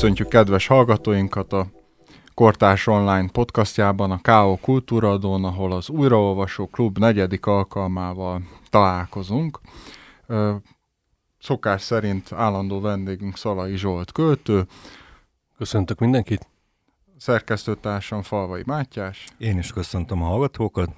Köszöntjük kedves hallgatóinkat a Kortárs Online podcastjában, a K.O. Kultúradón, ahol az Újraolvasó Klub negyedik alkalmával találkozunk. Szokás szerint állandó vendégünk Szalai Zsolt költő. Köszöntök mindenkit. Szerkesztőtársam Falvai Mátyás. Én is köszöntöm a hallgatókat.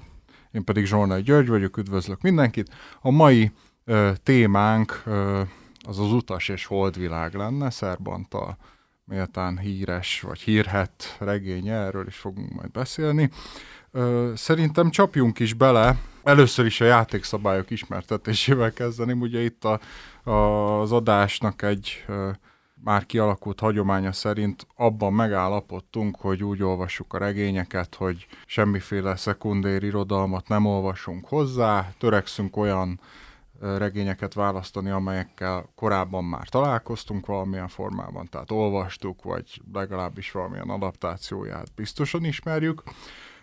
Én pedig Zsolnai György vagyok, üdvözlök mindenkit. A mai ö, témánk ö, az az utas és holdvilág lenne, Szerbantal méltán híres vagy hírhet regénye, erről is fogunk majd beszélni. Szerintem csapjunk is bele, először is a játékszabályok ismertetésével kezdeném, ugye itt a, a, az adásnak egy már kialakult hagyománya szerint abban megállapodtunk, hogy úgy olvassuk a regényeket, hogy semmiféle szekundér irodalmat nem olvasunk hozzá, törekszünk olyan regényeket választani, amelyekkel korábban már találkoztunk valamilyen formában, tehát olvastuk, vagy legalábbis valamilyen adaptációját biztosan ismerjük,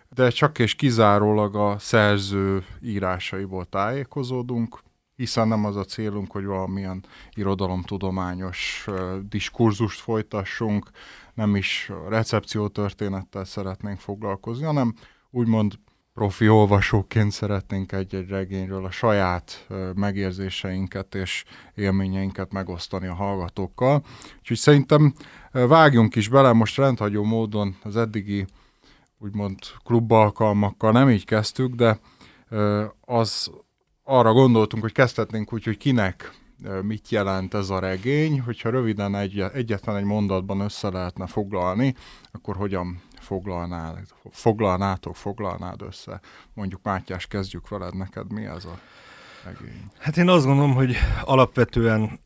de csak és kizárólag a szerző írásaiból tájékozódunk, hiszen nem az a célunk, hogy valamilyen irodalomtudományos diskurzust folytassunk, nem is recepciótörténettel szeretnénk foglalkozni, hanem úgymond profi olvasóként szeretnénk egy-egy regényről a saját megérzéseinket és élményeinket megosztani a hallgatókkal. Úgyhogy szerintem vágjunk is bele, most rendhagyó módon az eddigi úgymond klubalkalmakkal nem így kezdtük, de az arra gondoltunk, hogy kezdhetnénk úgy, hogy kinek mit jelent ez a regény, hogyha röviden egy, egyetlen egy mondatban össze lehetne foglalni, akkor hogyan foglalnál, foglalnátok, foglalnád össze? Mondjuk Mátyás, kezdjük veled, neked mi ez a regény? Hát én azt gondolom, hogy alapvetően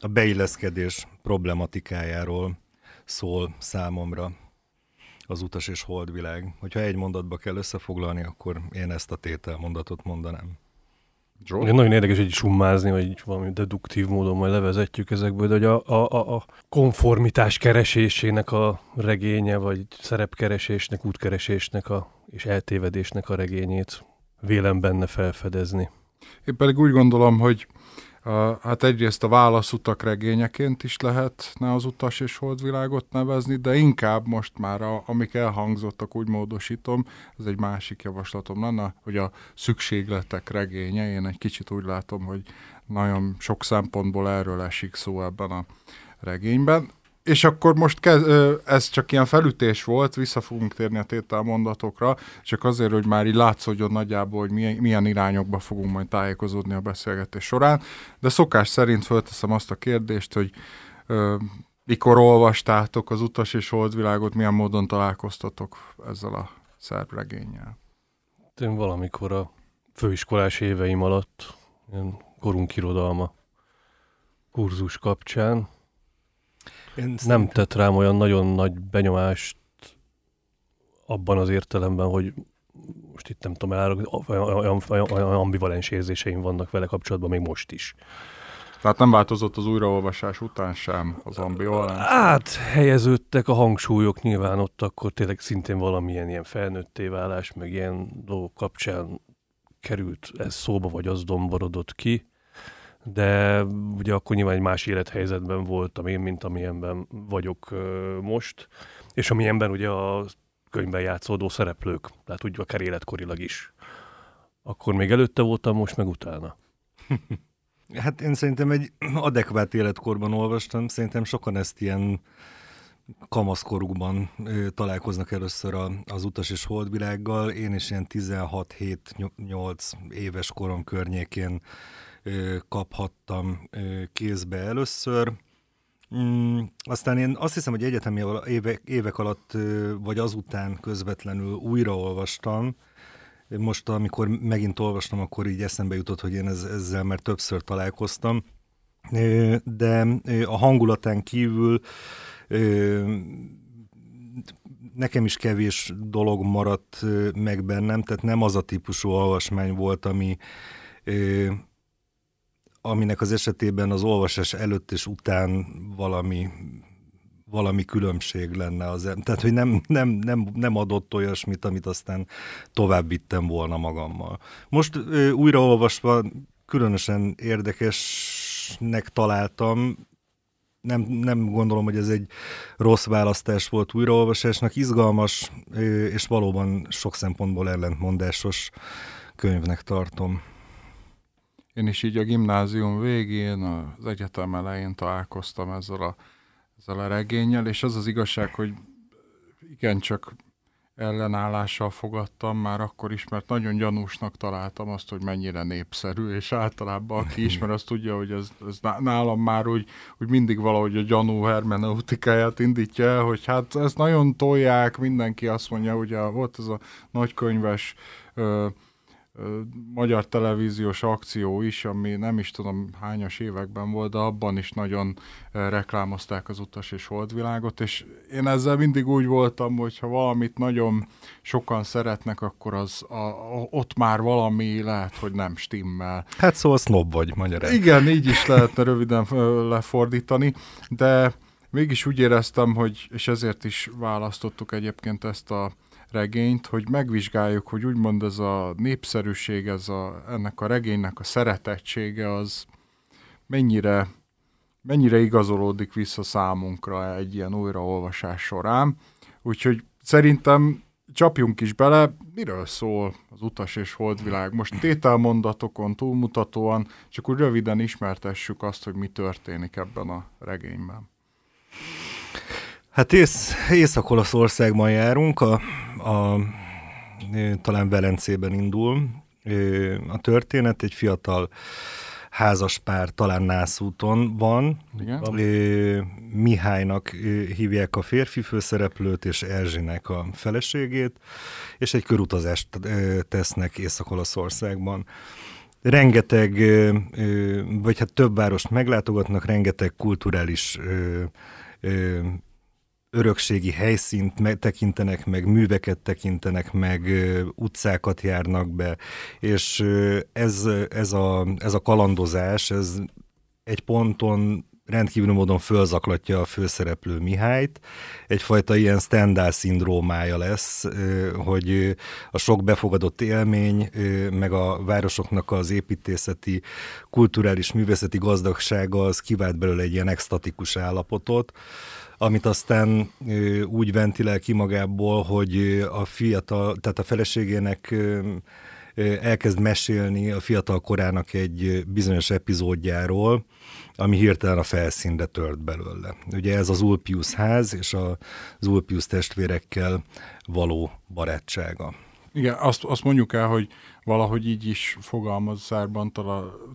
a beilleszkedés problematikájáról szól számomra az utas és holdvilág. Hogyha egy mondatba kell összefoglalni, akkor én ezt a tétel mondatot mondanám. Joe? Én nagyon érdekes egy summázni, vagy valami deduktív módon majd levezetjük ezekből, de hogy a, a, a konformitás keresésének a regénye, vagy szerepkeresésnek, útkeresésnek a, és eltévedésnek a regényét vélem benne felfedezni. Én pedig úgy gondolom, hogy hát egyrészt a válaszutak regényeként is lehetne az utas és holdvilágot nevezni, de inkább most már, a, amik elhangzottak, úgy módosítom, ez egy másik javaslatom lenne, hogy a szükségletek regénye, én egy kicsit úgy látom, hogy nagyon sok szempontból erről esik szó ebben a regényben. És akkor most kez, ez csak ilyen felütés volt, vissza fogunk térni a tétel mondatokra, csak azért, hogy már így látszódjon nagyjából, hogy milyen, milyen irányokba fogunk majd tájékozódni a beszélgetés során. De szokás szerint fölteszem azt a kérdést, hogy ö, mikor olvastátok az Utas és Holdvilágot, milyen módon találkoztatok ezzel a szerb regényel? Én valamikor a főiskolás éveim alatt, ilyen korunk irodalma kurzus kapcsán, én nem tett rám olyan nagyon nagy benyomást abban az értelemben, hogy most itt nem tudom elárulni, olyan, olyan, olyan ambivalens érzéseim vannak vele kapcsolatban még most is. Tehát nem változott az újraolvasás után sem az ambivalens? Hát helyeződtek a hangsúlyok nyilván ott akkor tényleg szintén valamilyen ilyen felnőtté válás, meg ilyen dolgok kapcsán került ez szóba, vagy az domborodott ki de ugye akkor nyilván egy más élethelyzetben voltam én, mint amilyenben vagyok most, és amilyenben ugye a könyvben játszódó szereplők, tehát úgy akár életkorilag is. Akkor még előtte voltam, most meg utána. Hát én szerintem egy adekvát életkorban olvastam, szerintem sokan ezt ilyen kamaszkorukban találkoznak először az utas és holdvilággal. Én is ilyen 16-7-8 éves korom környékén kaphattam kézbe először. Mm, aztán én azt hiszem, hogy egyetemi évek, alatt, vagy azután közvetlenül újraolvastam. Most, amikor megint olvastam, akkor így eszembe jutott, hogy én ez, ezzel már többször találkoztam. De a hangulatán kívül nekem is kevés dolog maradt meg bennem, tehát nem az a típusú olvasmány volt, ami aminek az esetében az olvasás előtt és után valami valami különbség lenne az, tehát hogy nem, nem, nem, nem adott olyasmit, amit aztán tovább vittem volna magammal. Most ö, újraolvasva különösen érdekesnek találtam, nem, nem gondolom, hogy ez egy rossz választás volt újraolvasásnak, izgalmas és valóban sok szempontból ellentmondásos könyvnek tartom. Én is így a gimnázium végén, az egyetem elején találkoztam ezzel a, ezzel a regényel, és az az igazság, hogy igencsak ellenállással fogadtam már akkor is, mert nagyon gyanúsnak találtam azt, hogy mennyire népszerű, és általában aki ismer, azt tudja, hogy ez, ez nálam már úgy, úgy mindig valahogy a gyanú hermeneutikáját indítja el, hogy hát ezt nagyon tolják, mindenki azt mondja, ugye volt ez a nagykönyves ö, magyar televíziós akció is, ami nem is tudom hányas években volt, de abban is nagyon reklámozták az utas és holdvilágot, és én ezzel mindig úgy voltam, hogy ha valamit nagyon sokan szeretnek, akkor az a, a, ott már valami lehet, hogy nem stimmel. Hát szóval snob vagy magyarán. Igen, így is lehetne röviden lefordítani, de mégis úgy éreztem, hogy, és ezért is választottuk egyébként ezt a regényt, hogy megvizsgáljuk, hogy úgymond ez a népszerűség, ez a, ennek a regénynek a szeretettsége az mennyire, mennyire igazolódik vissza számunkra egy ilyen újraolvasás során. Úgyhogy szerintem csapjunk is bele, miről szól az utas és holdvilág. Most tételmondatokon túlmutatóan, csak úgy röviden ismertessük azt, hogy mi történik ebben a regényben. Hát ész, Észak-Olaszországban járunk, a, a, talán Velencében indul a történet, egy fiatal házas pár talán Nászúton van. Igen. Mihálynak hívják a férfi főszereplőt, és Erzsinek a feleségét, és egy körutazást tesznek Észak-Olaszországban. Rengeteg, vagy hát több várost meglátogatnak, rengeteg kulturális örökségi helyszínt tekintenek meg, műveket tekintenek meg, utcákat járnak be, és ez, ez, a, ez a kalandozás, ez egy ponton rendkívül módon fölzaklatja a főszereplő Mihályt. Egyfajta ilyen Stendhal szindrómája lesz, hogy a sok befogadott élmény, meg a városoknak az építészeti, kulturális, művészeti gazdagsága az kivált belőle egy ilyen extatikus állapotot, amit aztán úgy ventilál ki magából, hogy a fiatal, tehát a feleségének elkezd mesélni a fiatal korának egy bizonyos epizódjáról, ami hirtelen a felszínre tört belőle. Ugye ez az Ulpius ház és az Ulpius testvérekkel való barátsága. Igen, azt, azt mondjuk el, hogy valahogy így is fogalmaz Szárban,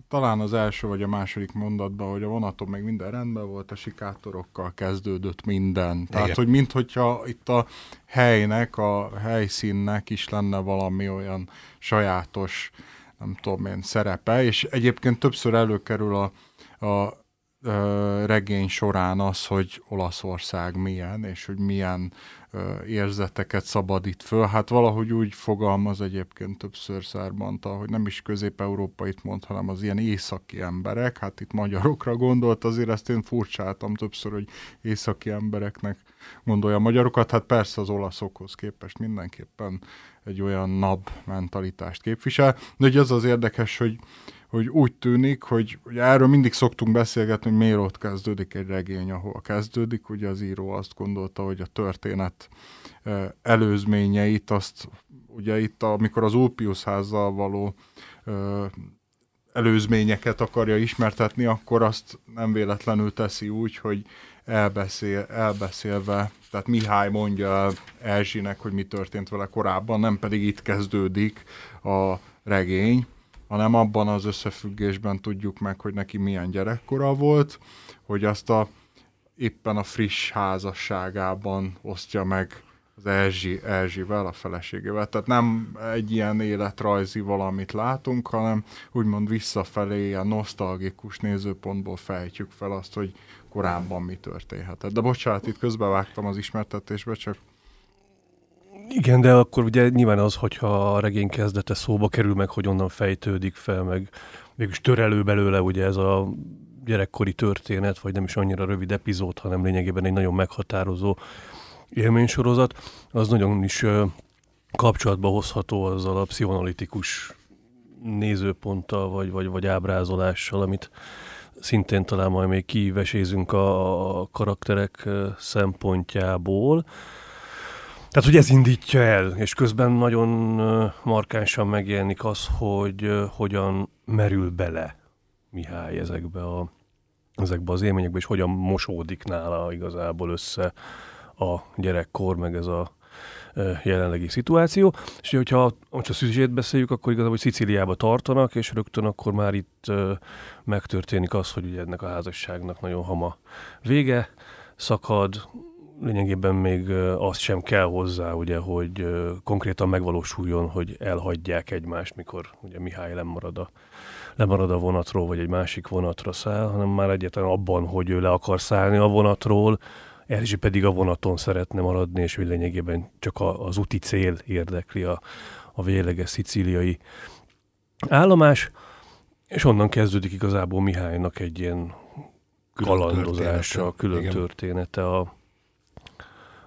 talán az első vagy a második mondatban, hogy a vonaton még minden rendben volt, a sikátorokkal kezdődött minden. Tehát, Igen. hogy minthogyha itt a helynek, a helyszínnek is lenne valami olyan sajátos, nem tudom én, szerepe, és egyébként többször előkerül a, a regény során az, hogy Olaszország milyen, és hogy milyen érzeteket szabadít föl. Hát valahogy úgy fogalmaz egyébként többször Szárbanta, hogy nem is közép-európait mond, hanem az ilyen északi emberek. Hát itt magyarokra gondolt, azért ezt én furcsáltam többször, hogy északi embereknek gondolja magyarokat. Hát persze az olaszokhoz képest mindenképpen egy olyan nab mentalitást képvisel. De hogy az az érdekes, hogy hogy úgy tűnik, hogy, hogy erről mindig szoktunk beszélgetni, hogy miért ott kezdődik egy regény, ahol kezdődik. Ugye az író azt gondolta, hogy a történet előzményeit, azt ugye itt, amikor az Ulpius házzal való előzményeket akarja ismertetni, akkor azt nem véletlenül teszi úgy, hogy elbeszél, elbeszélve, tehát Mihály mondja el Erzsinek, hogy mi történt vele korábban, nem pedig itt kezdődik a regény, hanem abban az összefüggésben tudjuk meg, hogy neki milyen gyerekkora volt, hogy azt a éppen a friss házasságában osztja meg az Erzsi, Erzsivel, a feleségével. Tehát nem egy ilyen életrajzi valamit látunk, hanem úgymond visszafelé, ilyen nosztalgikus nézőpontból fejtjük fel azt, hogy korábban mi történhetett. De bocsánat, itt közbevágtam az ismertetésbe, csak igen, de akkor ugye nyilván az, hogyha a regény kezdete szóba kerül meg, hogy onnan fejtődik fel, meg végülis törelő belőle ugye ez a gyerekkori történet, vagy nem is annyira rövid epizód, hanem lényegében egy nagyon meghatározó élménysorozat, az nagyon is kapcsolatba hozható azzal a pszichoanalitikus nézőponttal, vagy, vagy, vagy ábrázolással, amit szintén talán majd még kivesézünk a karakterek szempontjából. Tehát, hogy ez indítja el, és közben nagyon markánsan megjelenik az, hogy hogyan merül bele Mihály ezekbe, a, ezekbe az élményekbe, és hogyan mosódik nála igazából össze a gyerekkor, meg ez a jelenlegi szituáció. És hogyha most a szüzsét beszéljük, akkor igazából hogy Szicíliába tartanak, és rögtön akkor már itt megtörténik az, hogy ugye ennek a házasságnak nagyon hama vége szakad, lényegében még azt sem kell hozzá, ugye, hogy konkrétan megvalósuljon, hogy elhagyják egymást, mikor ugye Mihály lemarad a, lemarad a vonatról, vagy egy másik vonatra száll, hanem már egyetlen abban, hogy ő le akar szállni a vonatról, Erzsi pedig a vonaton szeretne maradni, és hogy lényegében csak a, az úti cél érdekli a, a véleges szicíliai állomás, és onnan kezdődik igazából Mihálynak egy ilyen kalandozása, külön története a,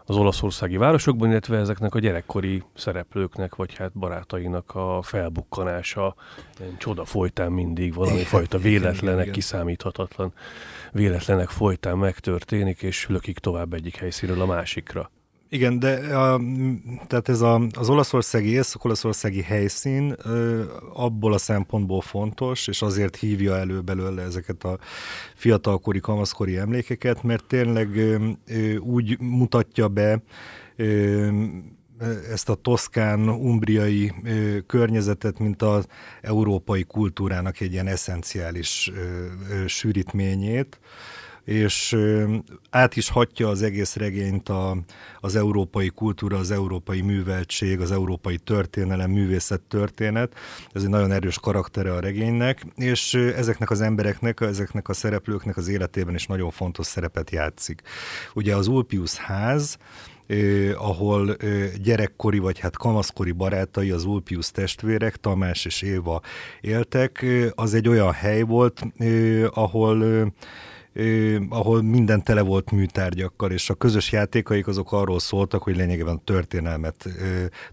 az olaszországi városokban, illetve ezeknek a gyerekkori szereplőknek, vagy hát barátainak a felbukkanása ilyen csoda folytán mindig, valami fajta véletlenek, kiszámíthatatlan véletlenek folytán megtörténik, és lökik tovább egyik helyszínről a másikra. Igen, de a, tehát ez a, az olaszországi, észak-olaszországi helyszín ö, abból a szempontból fontos, és azért hívja elő belőle ezeket a fiatalkori, kamaszkori emlékeket, mert tényleg ö, ö, úgy mutatja be ö, ezt a toszkán, umbriai ö, környezetet, mint az európai kultúrának egy ilyen eszenciális ö, ö, sűrítményét és át is hatja az egész regényt a, az európai kultúra, az európai műveltség, az európai történelem, művészet történet. Ez egy nagyon erős karaktere a regénynek, és ezeknek az embereknek, ezeknek a szereplőknek az életében is nagyon fontos szerepet játszik. Ugye az Ulpius ház, eh, ahol eh, gyerekkori vagy hát kamaszkori barátai, az Ulpius testvérek, Tamás és Éva éltek, eh, az egy olyan hely volt, eh, ahol eh, ahol minden tele volt műtárgyakkal, és a közös játékaik azok arról szóltak, hogy lényegében történelmet,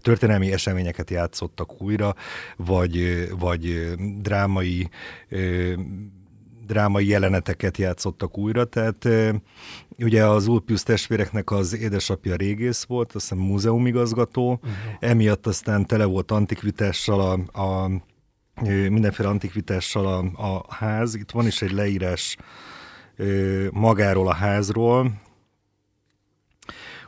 történelmi eseményeket játszottak újra, vagy, vagy drámai drámai jeleneteket játszottak újra, tehát ugye az Ulpius testvéreknek az édesapja régész volt, azt hiszem múzeumigazgató, uh-huh. emiatt aztán tele volt antikvitással a, a mindenféle antikvitással a, a ház. Itt van is egy leírás magáról a házról,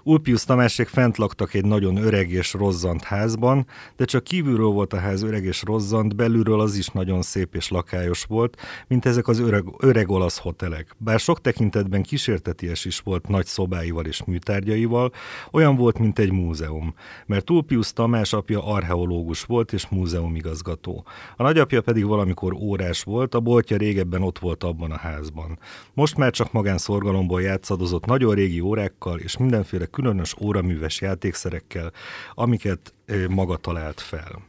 Ulpius Tamásék fent laktak egy nagyon öreg és rozzant házban, de csak kívülről volt a ház öreg és rozzant, belülről az is nagyon szép és lakályos volt, mint ezek az öreg, öreg olasz hotelek. Bár sok tekintetben kísérteties is volt nagy szobáival és műtárgyaival, olyan volt, mint egy múzeum, mert Ulpius Tamás apja archeológus volt és múzeumigazgató. A nagyapja pedig valamikor órás volt, a boltja régebben ott volt abban a házban. Most már csak magánszorgalomból játszadozott nagyon régi órákkal és mindenféle különös óraműves játékszerekkel, amiket maga talált fel.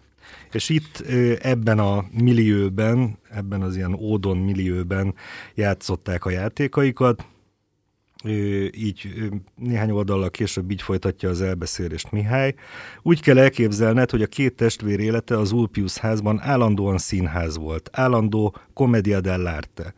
És itt ebben a millióben, ebben az ilyen ódon millióben játszották a játékaikat, így néhány oldallal később így folytatja az elbeszélést Mihály. Úgy kell elképzelned, hogy a két testvér élete az Ulpius házban állandóan színház volt, állandó commedia dell'arte.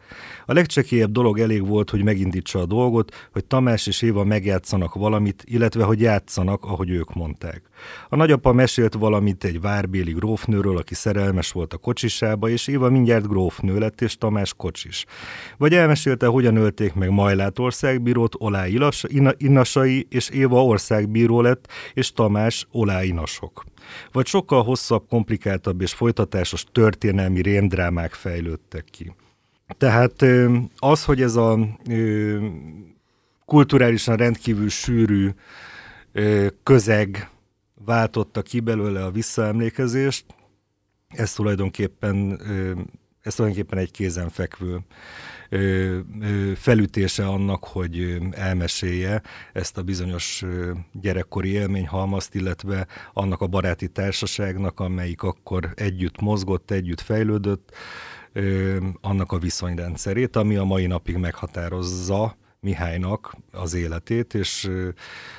A legcsekélyebb dolog elég volt, hogy megindítsa a dolgot, hogy Tamás és Éva megjátszanak valamit, illetve hogy játszanak, ahogy ők mondták. A nagyapa mesélt valamit egy várbéli grófnőről, aki szerelmes volt a kocsisába, és Éva mindjárt grófnő lett, és Tamás kocsis. Vagy elmesélte, hogyan ölték meg Majlát országbírót, Olá Inasai, és Éva országbíró lett, és Tamás Olá Inasok vagy sokkal hosszabb, komplikáltabb és folytatásos történelmi rémdrámák fejlődtek ki. Tehát az, hogy ez a kulturálisan rendkívül sűrű közeg váltotta ki belőle a visszaemlékezést, ez tulajdonképpen, ez tulajdonképpen egy kézenfekvő felütése annak, hogy elmesélje ezt a bizonyos gyerekkori élményhalmazt, illetve annak a baráti társaságnak, amelyik akkor együtt mozgott, együtt fejlődött, annak a viszonyrendszerét, ami a mai napig meghatározza Mihálynak az életét, és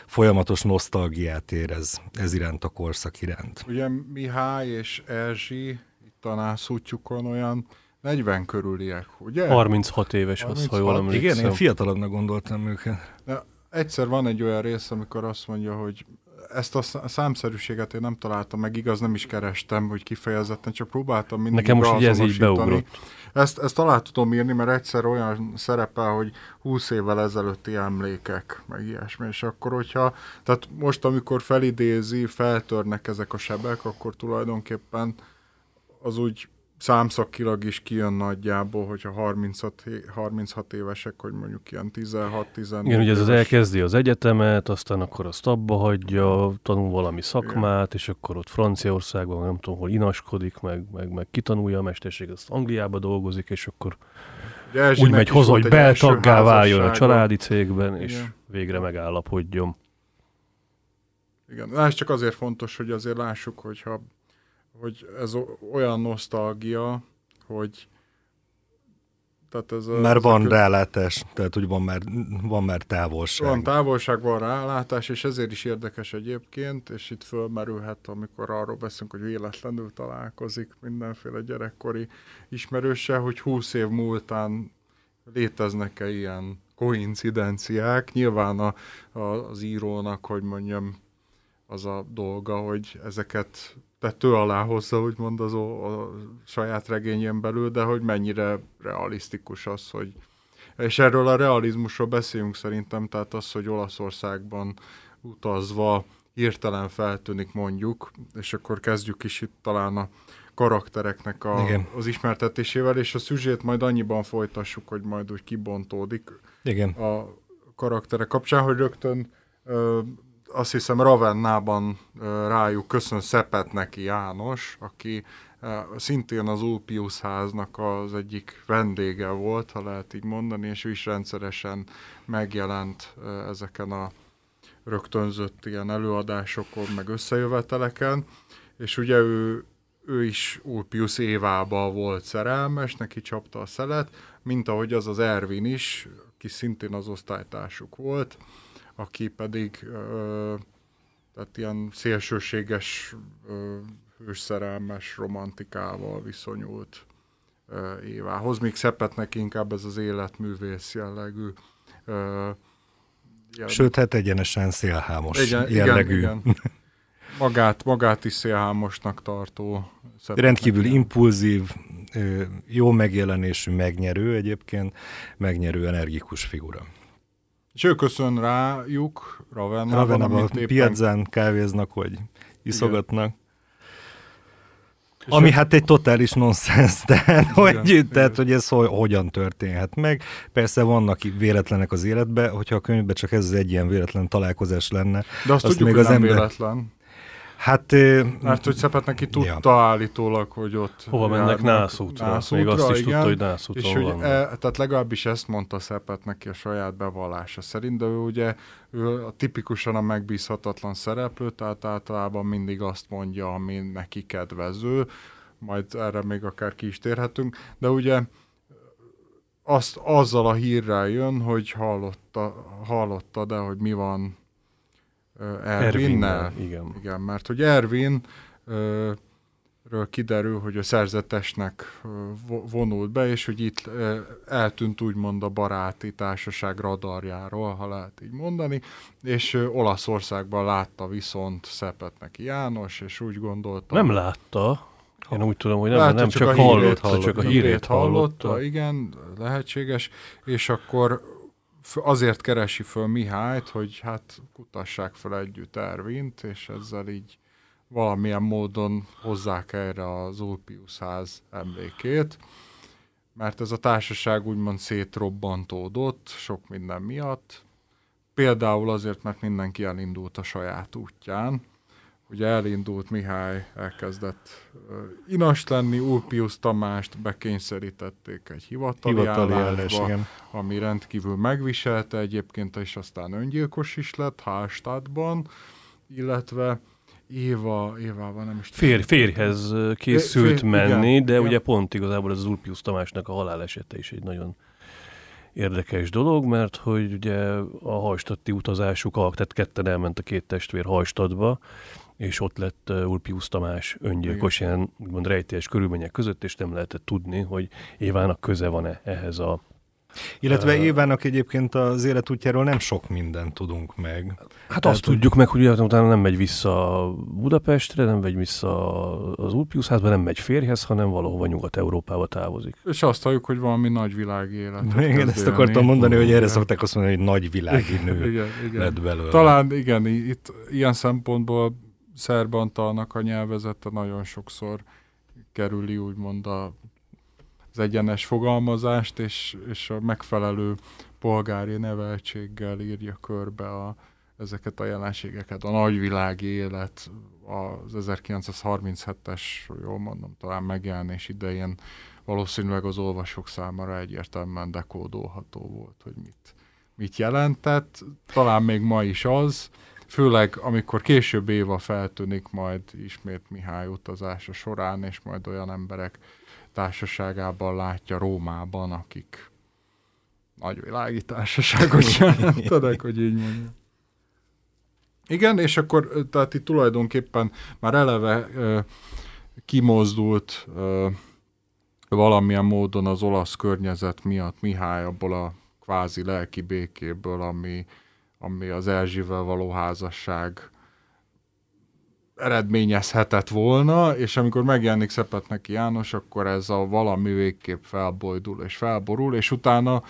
folyamatos nosztalgiát érez ez iránt a korszak iránt. Ugye Mihály és Erzsi itt a nászútjukon olyan 40 körüliek, ugye? 36 éves az, 36. ha jól emlékszem. Igen, én fiatalabbnak gondoltam őket. De egyszer van egy olyan rész, amikor azt mondja, hogy ezt a szá- számszerűséget én nem találtam meg, igaz, nem is kerestem, hogy kifejezetten, csak próbáltam mindig Nekem most így ez így beugrott. Ezt, ezt alá tudom írni, mert egyszer olyan szerepel, hogy 20 évvel ezelőtti emlékek, meg ilyesmi, és akkor, hogyha, tehát most, amikor felidézi, feltörnek ezek a sebek, akkor tulajdonképpen az úgy számszakilag is kijön nagyjából, hogyha 36, hé- 36 évesek, hogy mondjuk ilyen 16-14 Igen, ugye ez az elkezdi az egyetemet, aztán akkor azt abba hagyja, tanul valami szakmát, és akkor ott Franciaországban, nem tudom, hol inaskodik, meg, meg, meg kitanulja a mesterséget, azt Angliába dolgozik, és akkor Ugye úgy megy volt hogy beltaggá váljon a családi cégben, és Igen. végre megállapodjon. Igen, ez csak azért fontos, hogy azért lássuk, hogyha, hogy ez olyan nosztalgia, hogy tehát ez a, Már a van kö- rálátás, tehát hogy van már, van már távolság. Van távolság, van rálátás, és ezért is érdekes egyébként, és itt fölmerülhet, amikor arról beszélünk, hogy véletlenül találkozik mindenféle gyerekkori ismerőse, hogy 20 év múltán léteznek-e ilyen koincidenciák. Nyilván a, a, az írónak, hogy mondjam, az a dolga, hogy ezeket tető alá hozza, úgymond az o, a saját regényen belül, de hogy mennyire realisztikus az, hogy és erről a realizmusról beszélünk szerintem, tehát az, hogy Olaszországban utazva hirtelen feltűnik mondjuk, és akkor kezdjük is itt talán a karaktereknek a, Igen. az ismertetésével, és a szüzsét majd annyiban folytassuk, hogy majd úgy kibontódik Igen. a karakterek kapcsán, hogy rögtön ö, azt hiszem Ravennában rájuk köszön Szepet neki János, aki szintén az Ulpius háznak az egyik vendége volt, ha lehet így mondani, és ő is rendszeresen megjelent ezeken a rögtönzött ilyen előadásokon, meg összejöveteleken, és ugye ő, ő is Ulpius Évába volt szerelmes, neki csapta a szelet, mint ahogy az az Ervin is, aki szintén az osztálytársuk volt, aki pedig ö, tehát ilyen szélsőséges ö, hősszerelmes romantikával viszonyult ö, Évához, míg Szepetnek inkább ez az életművész jellegű ö, jel- Sőt, hát egyenesen szélhámos igen, jellegű. Igen, igen. Magát, magát is szélhámosnak tartó. Rendkívül ilyen- impulzív, jó megjelenésű, megnyerő egyébként, megnyerő energikus figura. És ő köszön rájuk, Ravennában, Ravenában amit éppen kávéznak, vagy iszogatnak. És Ami hát egy totális nonsens, tehát, hogy, igen. tehát hogy ez ho- hogyan történhet meg. Persze vannak véletlenek az életben, hogyha a könyvben csak ez egy ilyen véletlen találkozás lenne. De azt, azt tudjuk, még hogy az nem ember- véletlen. Hát Mert hogy Szepet neki tudta Ja. állítólag, hogy ott Hova mennek? járnak nászútra? Még azt is tudta, hogy nászúton És hogy e, tehát legalábbis ezt mondta Szepet neki a saját bevallása szerint, de ő ugye ő a tipikusan a megbízhatatlan szereplő, tehát általában mindig azt mondja, ami neki kedvező, majd erre még akár ki is térhetünk, de ugye azt azzal a hírrel jön, hogy hallotta, hallotta de hogy mi van Ervinnel. Igen. Igen, mert hogy Ervin ről kiderül, hogy a szerzetesnek vonult be, és hogy itt eltűnt úgymond a baráti társaság radarjáról, ha lehet így mondani, és Olaszországban látta viszont Szepet neki János, és úgy gondolta... Nem látta. Én úgy tudom, hogy nem, Látta, nem csak, a hallotta, hírét hallotta, csak a hírét hallotta. Igen, lehetséges, és akkor azért keresi föl Mihályt, hogy hát kutassák fel együtt Ervint, és ezzel így valamilyen módon hozzák erre az Ulpius ház emlékét, mert ez a társaság úgymond szétrobbantódott sok minden miatt. Például azért, mert mindenki elindult a saját útján. Ugye elindult Mihály, elkezdett uh, inas lenni, Ulpius Tamást bekényszerítették egy hivatali, hivatali állás, állásba, igen. ami rendkívül megviselte egyébként, és aztán öngyilkos is lett Hallstattban, illetve Éva, Évával nem is Fér, férjhez készült Fér- menni, igen, de igen. ugye pont igazából ez az Ulpius Tamásnak a halálesete is egy nagyon érdekes dolog, mert hogy ugye a hajstatti utazásuk, alatt, tehát ketten elment a két testvér hajstadba, és ott lett Ulpius Tamás öngyilkos ilyen úgymond rejtélyes körülmények között, és nem lehetett tudni, hogy Évának köze van-e ehhez a Illetve Évának egyébként az életútjáról nem sok mindent tudunk meg. Hát Tehát, azt tudjuk meg, hogy utána utána nem megy vissza Budapestre, nem megy vissza az Ulpius házba, nem megy férjhez, hanem valahova Nyugat-Európába távozik. És azt halljuk, hogy valami nagyvilági életet Igen, ezt akartam mondani, hogy erre Igen. szokták azt mondani, hogy nagy világi nő Igen, igen. lett belőle. Talán igen, itt ilyen szempontból Szerbantalnak a nyelvezete nagyon sokszor kerüli úgymond a, az egyenes fogalmazást, és, és a megfelelő polgári neveltséggel írja körbe a, ezeket a jelenségeket. A nagyvilági élet, az 1937-es, jól mondom, talán megjelenés idején valószínűleg az olvasók számára egyértelműen dekódolható volt, hogy mit, mit jelentett. Talán még ma is az, főleg amikor később Éva feltűnik majd ismét Mihály utazása során, és majd olyan emberek társaságában látja Rómában, akik nagyvilági társaságot jelentenek, hogy így mondjam. Igen, és akkor tehát itt tulajdonképpen már eleve ö, kimozdult ö, valamilyen módon az olasz környezet miatt Mihály abból a kvázi lelki békéből, ami, ami az Erzsivel való házasság eredményezhetett volna, és amikor megjelenik Szepetneki János, akkor ez a valami végképp felbojdul és felborul, és utána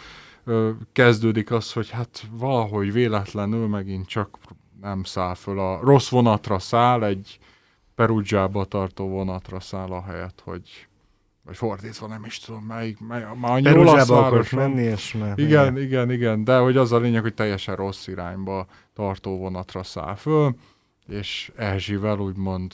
ö, kezdődik az, hogy hát valahogy véletlenül megint csak nem száll föl a rossz vonatra száll, egy Perugiába tartó vonatra száll a helyet, hogy vagy fordítva, nem is tudom, melyik, mely, már annyi olasz város menni, és me- Igen, igen, igen, de hogy az a lényeg, hogy teljesen rossz irányba tartó vonatra száll föl, és Erzsivel úgymond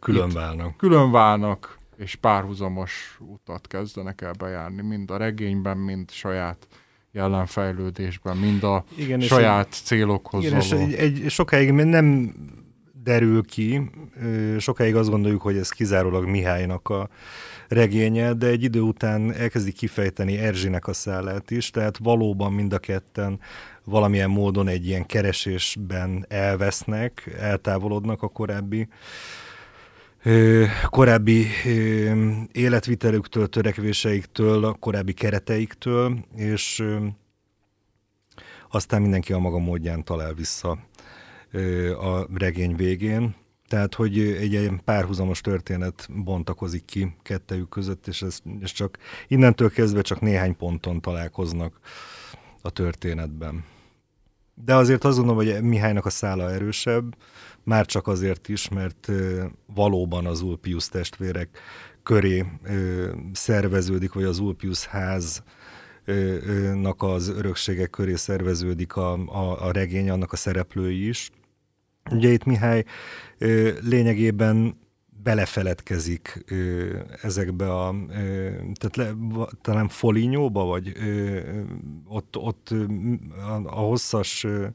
külön Itt. válnak. külön válnak, és párhuzamos utat kezdenek el bejárni, mind a regényben, mind saját jelenfejlődésben, mind a Igen, és saját célokhoz Igen, és való. egy, egy, sokáig nem derül ki, sokáig azt gondoljuk, hogy ez kizárólag Mihálynak a regénye, de egy idő után elkezdi kifejteni Erzsinek a szállát is, tehát valóban mind a ketten valamilyen módon egy ilyen keresésben elvesznek, eltávolodnak a korábbi korábbi életvitelüktől, törekvéseiktől, a korábbi kereteiktől, és aztán mindenki a maga módján talál vissza a regény végén. Tehát, hogy egy ilyen párhuzamos történet bontakozik ki kettejük között, és, ez, és csak innentől kezdve csak néhány ponton találkoznak a történetben. De azért azt gondolom, hogy Mihálynak a szála erősebb, már csak azért is, mert valóban az Ulpius testvérek köré szerveződik, vagy az Ulpius ház ö, ö, nak az örökségek köré szerveződik a, a, a regény, annak a szereplői is. Ugye itt Mihály lényegében belefeledkezik ö, ezekbe a, ö, tehát le, talán Folinyóba, vagy ö, ott, ott a, a hosszas ö,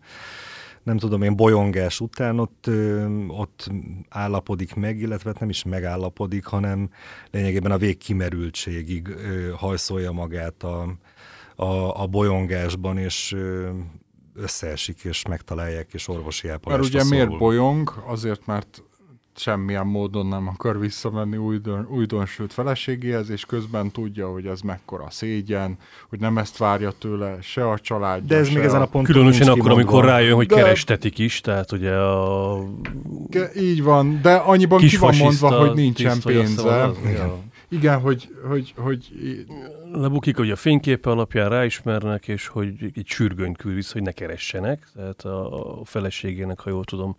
nem tudom én, bolyongás után ott, ö, ott állapodik meg, illetve hát nem is megállapodik, hanem lényegében a végkimerültségig ö, hajszolja magát a, a, a bolyongásban, és ö, összeesik, és megtalálják, és orvosi Mert ápolásra ugye miért szorul. bolyong? Azért, mert semmilyen módon nem akar visszamenni újdon, újdonsült feleségéhez, és közben tudja, hogy ez mekkora szégyen, hogy nem ezt várja tőle se a családja, De ez se még ezen a ponton Különösen akkor, amikor kimondva. rájön, hogy De- kerestetik is, tehát ugye a Ge- Így van, de annyiban ki van mondva, hogy nincsen tiszt, pénze. ja. Igen, hogy, hogy, hogy lebukik, hogy a fényképe alapján ráismernek, és hogy egy sürgönyt küld vissza, hogy ne keressenek, tehát a, a feleségének, ha jól tudom,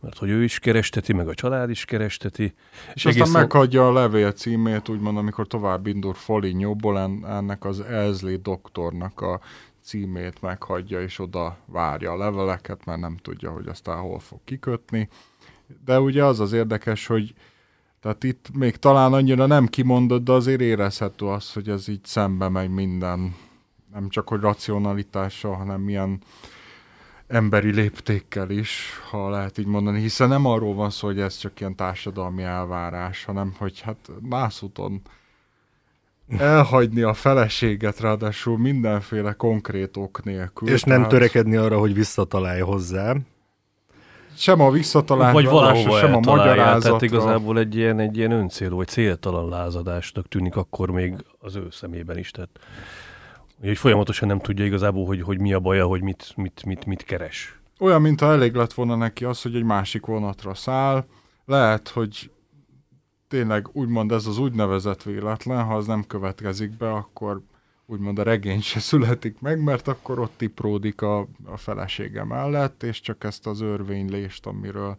mert hogy ő is keresteti, meg a család is keresteti. És aztán meghagyja a levél címét, úgymond, amikor tovább indul Folignyóból, en- ennek az Elsley doktornak a címét meghagyja, és oda várja a leveleket, mert nem tudja, hogy aztán hol fog kikötni. De ugye az az érdekes, hogy tehát itt még talán annyira nem kimondott, de azért érezhető az, hogy ez így szembe megy minden, nem csak hogy racionalitással, hanem milyen emberi léptékkel is, ha lehet így mondani, hiszen nem arról van szó, hogy ez csak ilyen társadalmi elvárás, hanem hogy hát nászúton elhagyni a feleséget, ráadásul mindenféle konkrét ok nélkül. És nem tehát... törekedni arra, hogy visszatalálj hozzá. Sem a visszatalálásra, vagy valahova sem a magyarázatra. Tehát igazából egy ilyen, egy ilyen öncélú, vagy céltalan lázadásnak tűnik akkor még az ő szemében is. Tehát hogy folyamatosan nem tudja igazából, hogy, hogy mi a baja, hogy mit, mit, mit, mit keres. Olyan, mintha elég lett volna neki az, hogy egy másik vonatra száll. Lehet, hogy tényleg úgymond ez az úgynevezett véletlen, ha az nem következik be, akkor úgymond a regény se születik meg, mert akkor ott tipródik a, a felesége mellett, és csak ezt az örvénylést, amiről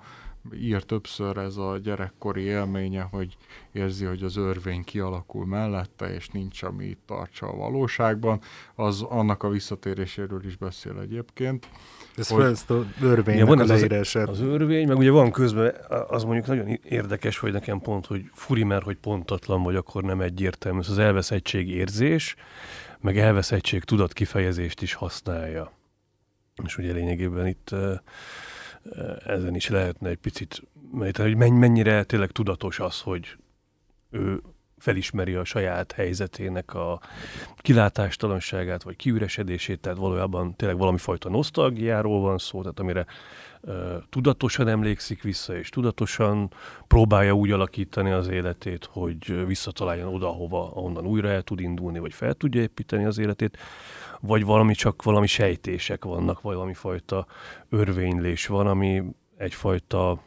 ír többször ez a gyerekkori élménye, hogy érzi, hogy az örvény kialakul mellette, és nincs, ami itt tartsa a valóságban, az annak a visszatéréséről is beszél egyébként. Ez hogy, ezt a örvénynek ja, van a leírását. Az, az örvény, meg ugye van közben, az mondjuk nagyon érdekes, hogy nekem pont, hogy furi, mert hogy pontatlan vagy, akkor nem egyértelmű. Ez az elveszettség érzés, meg elveszettség tudat kifejezést is használja. És ugye lényegében itt ezen is lehetne egy picit, mert hogy mennyire tényleg tudatos az, hogy ő felismeri a saját helyzetének a kilátástalanságát, vagy kiüresedését, tehát valójában tényleg valami fajta nosztalgiáról van szó, tehát amire uh, tudatosan emlékszik vissza, és tudatosan próbálja úgy alakítani az életét, hogy visszataláljon oda, hova, ahonnan újra el tud indulni, vagy fel tudja építeni az életét, vagy valami csak valami sejtések vannak, vagy valami fajta örvénylés van, ami egyfajta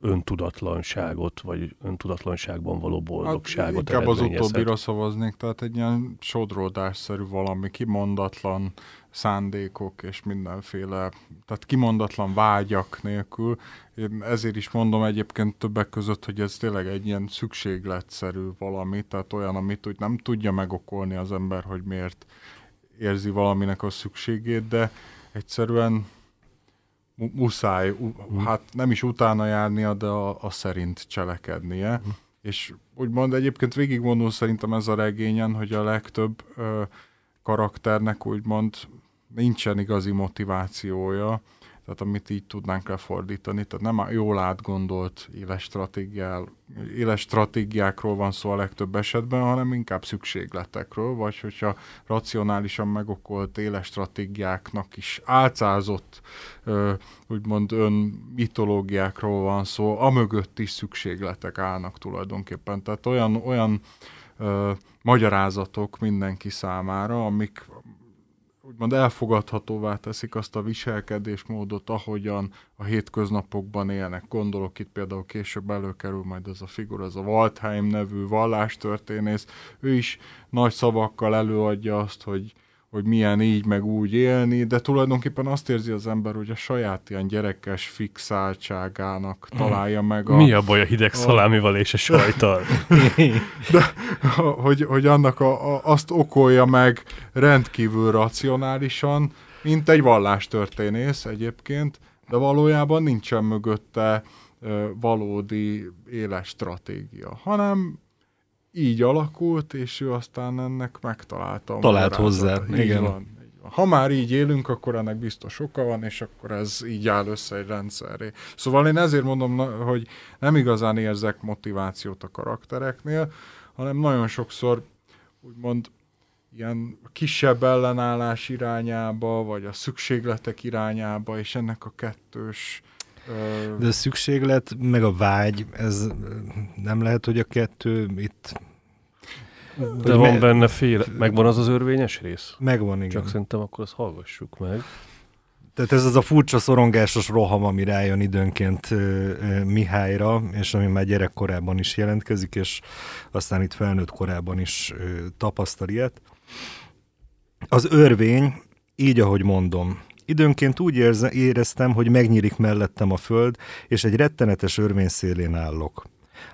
öntudatlanságot, vagy öntudatlanságban való boldogságot hát, Inkább az utóbbira szavaznék, tehát egy ilyen sodródásszerű valami, kimondatlan szándékok és mindenféle, tehát kimondatlan vágyak nélkül. Én ezért is mondom egyébként többek között, hogy ez tényleg egy ilyen szükségletszerű valami, tehát olyan, amit úgy nem tudja megokolni az ember, hogy miért érzi valaminek a szükségét, de egyszerűen muszáj, uh, hát nem is utána járnia, de a, a szerint cselekednie. Uh. És úgymond egyébként végigvonul szerintem ez a regényen, hogy a legtöbb ö, karakternek úgymond nincsen igazi motivációja, tehát amit így tudnánk lefordítani, tehát nem jól átgondolt éles, éles stratégiákról van szó a legtöbb esetben, hanem inkább szükségletekről, vagy hogyha racionálisan megokolt éles stratégiáknak is álcázott, úgymond ön mitológiákról van szó, amögött is szükségletek állnak tulajdonképpen. Tehát olyan, olyan ö, magyarázatok mindenki számára, amik úgymond elfogadhatóvá teszik azt a viselkedésmódot, ahogyan a hétköznapokban élnek. Gondolok itt például később előkerül majd ez a figura, ez a Waldheim nevű vallástörténész. Ő is nagy szavakkal előadja azt, hogy hogy milyen így meg úgy élni, de tulajdonképpen azt érzi az ember, hogy a saját ilyen gyerekes fixáltságának találja meg a... Mi a baj a hideg szalámival és a sajtal? de, hogy, hogy annak a, a, azt okolja meg rendkívül racionálisan, mint egy vallástörténész egyébként, de valójában nincsen mögötte valódi éles stratégia, hanem így alakult, és ő aztán ennek megtalálta. Talált hozzá, így igen. Van, így van. Ha már így élünk, akkor ennek biztos oka van, és akkor ez így áll össze egy rendszerré. Szóval én ezért mondom, hogy nem igazán érzek motivációt a karaktereknél, hanem nagyon sokszor úgymond ilyen kisebb ellenállás irányába, vagy a szükségletek irányába, és ennek a kettős de a szükséglet, meg a vágy, ez nem lehet, hogy a kettő itt... De van me- benne fél, megvan az az örvényes rész? Megvan, igen. Csak szerintem akkor azt hallgassuk meg. Tehát ez az a furcsa szorongásos roham, ami rájön időnként Mihályra, és ami már gyerekkorában is jelentkezik, és aztán itt felnőtt korában is tapasztal ilyet. Az örvény, így ahogy mondom, Időnként úgy érze, éreztem, hogy megnyílik mellettem a föld, és egy rettenetes örvény szélén állok.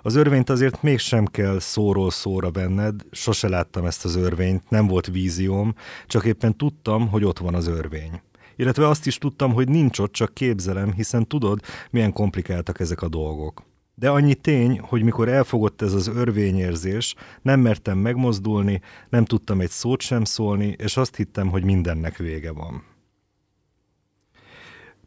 Az örvényt azért mégsem kell szóról szóra benned, sose láttam ezt az örvényt, nem volt vízióm, csak éppen tudtam, hogy ott van az örvény. Illetve azt is tudtam, hogy nincs ott, csak képzelem, hiszen tudod, milyen komplikáltak ezek a dolgok. De annyi tény, hogy mikor elfogott ez az örvényérzés, nem mertem megmozdulni, nem tudtam egy szót sem szólni, és azt hittem, hogy mindennek vége van.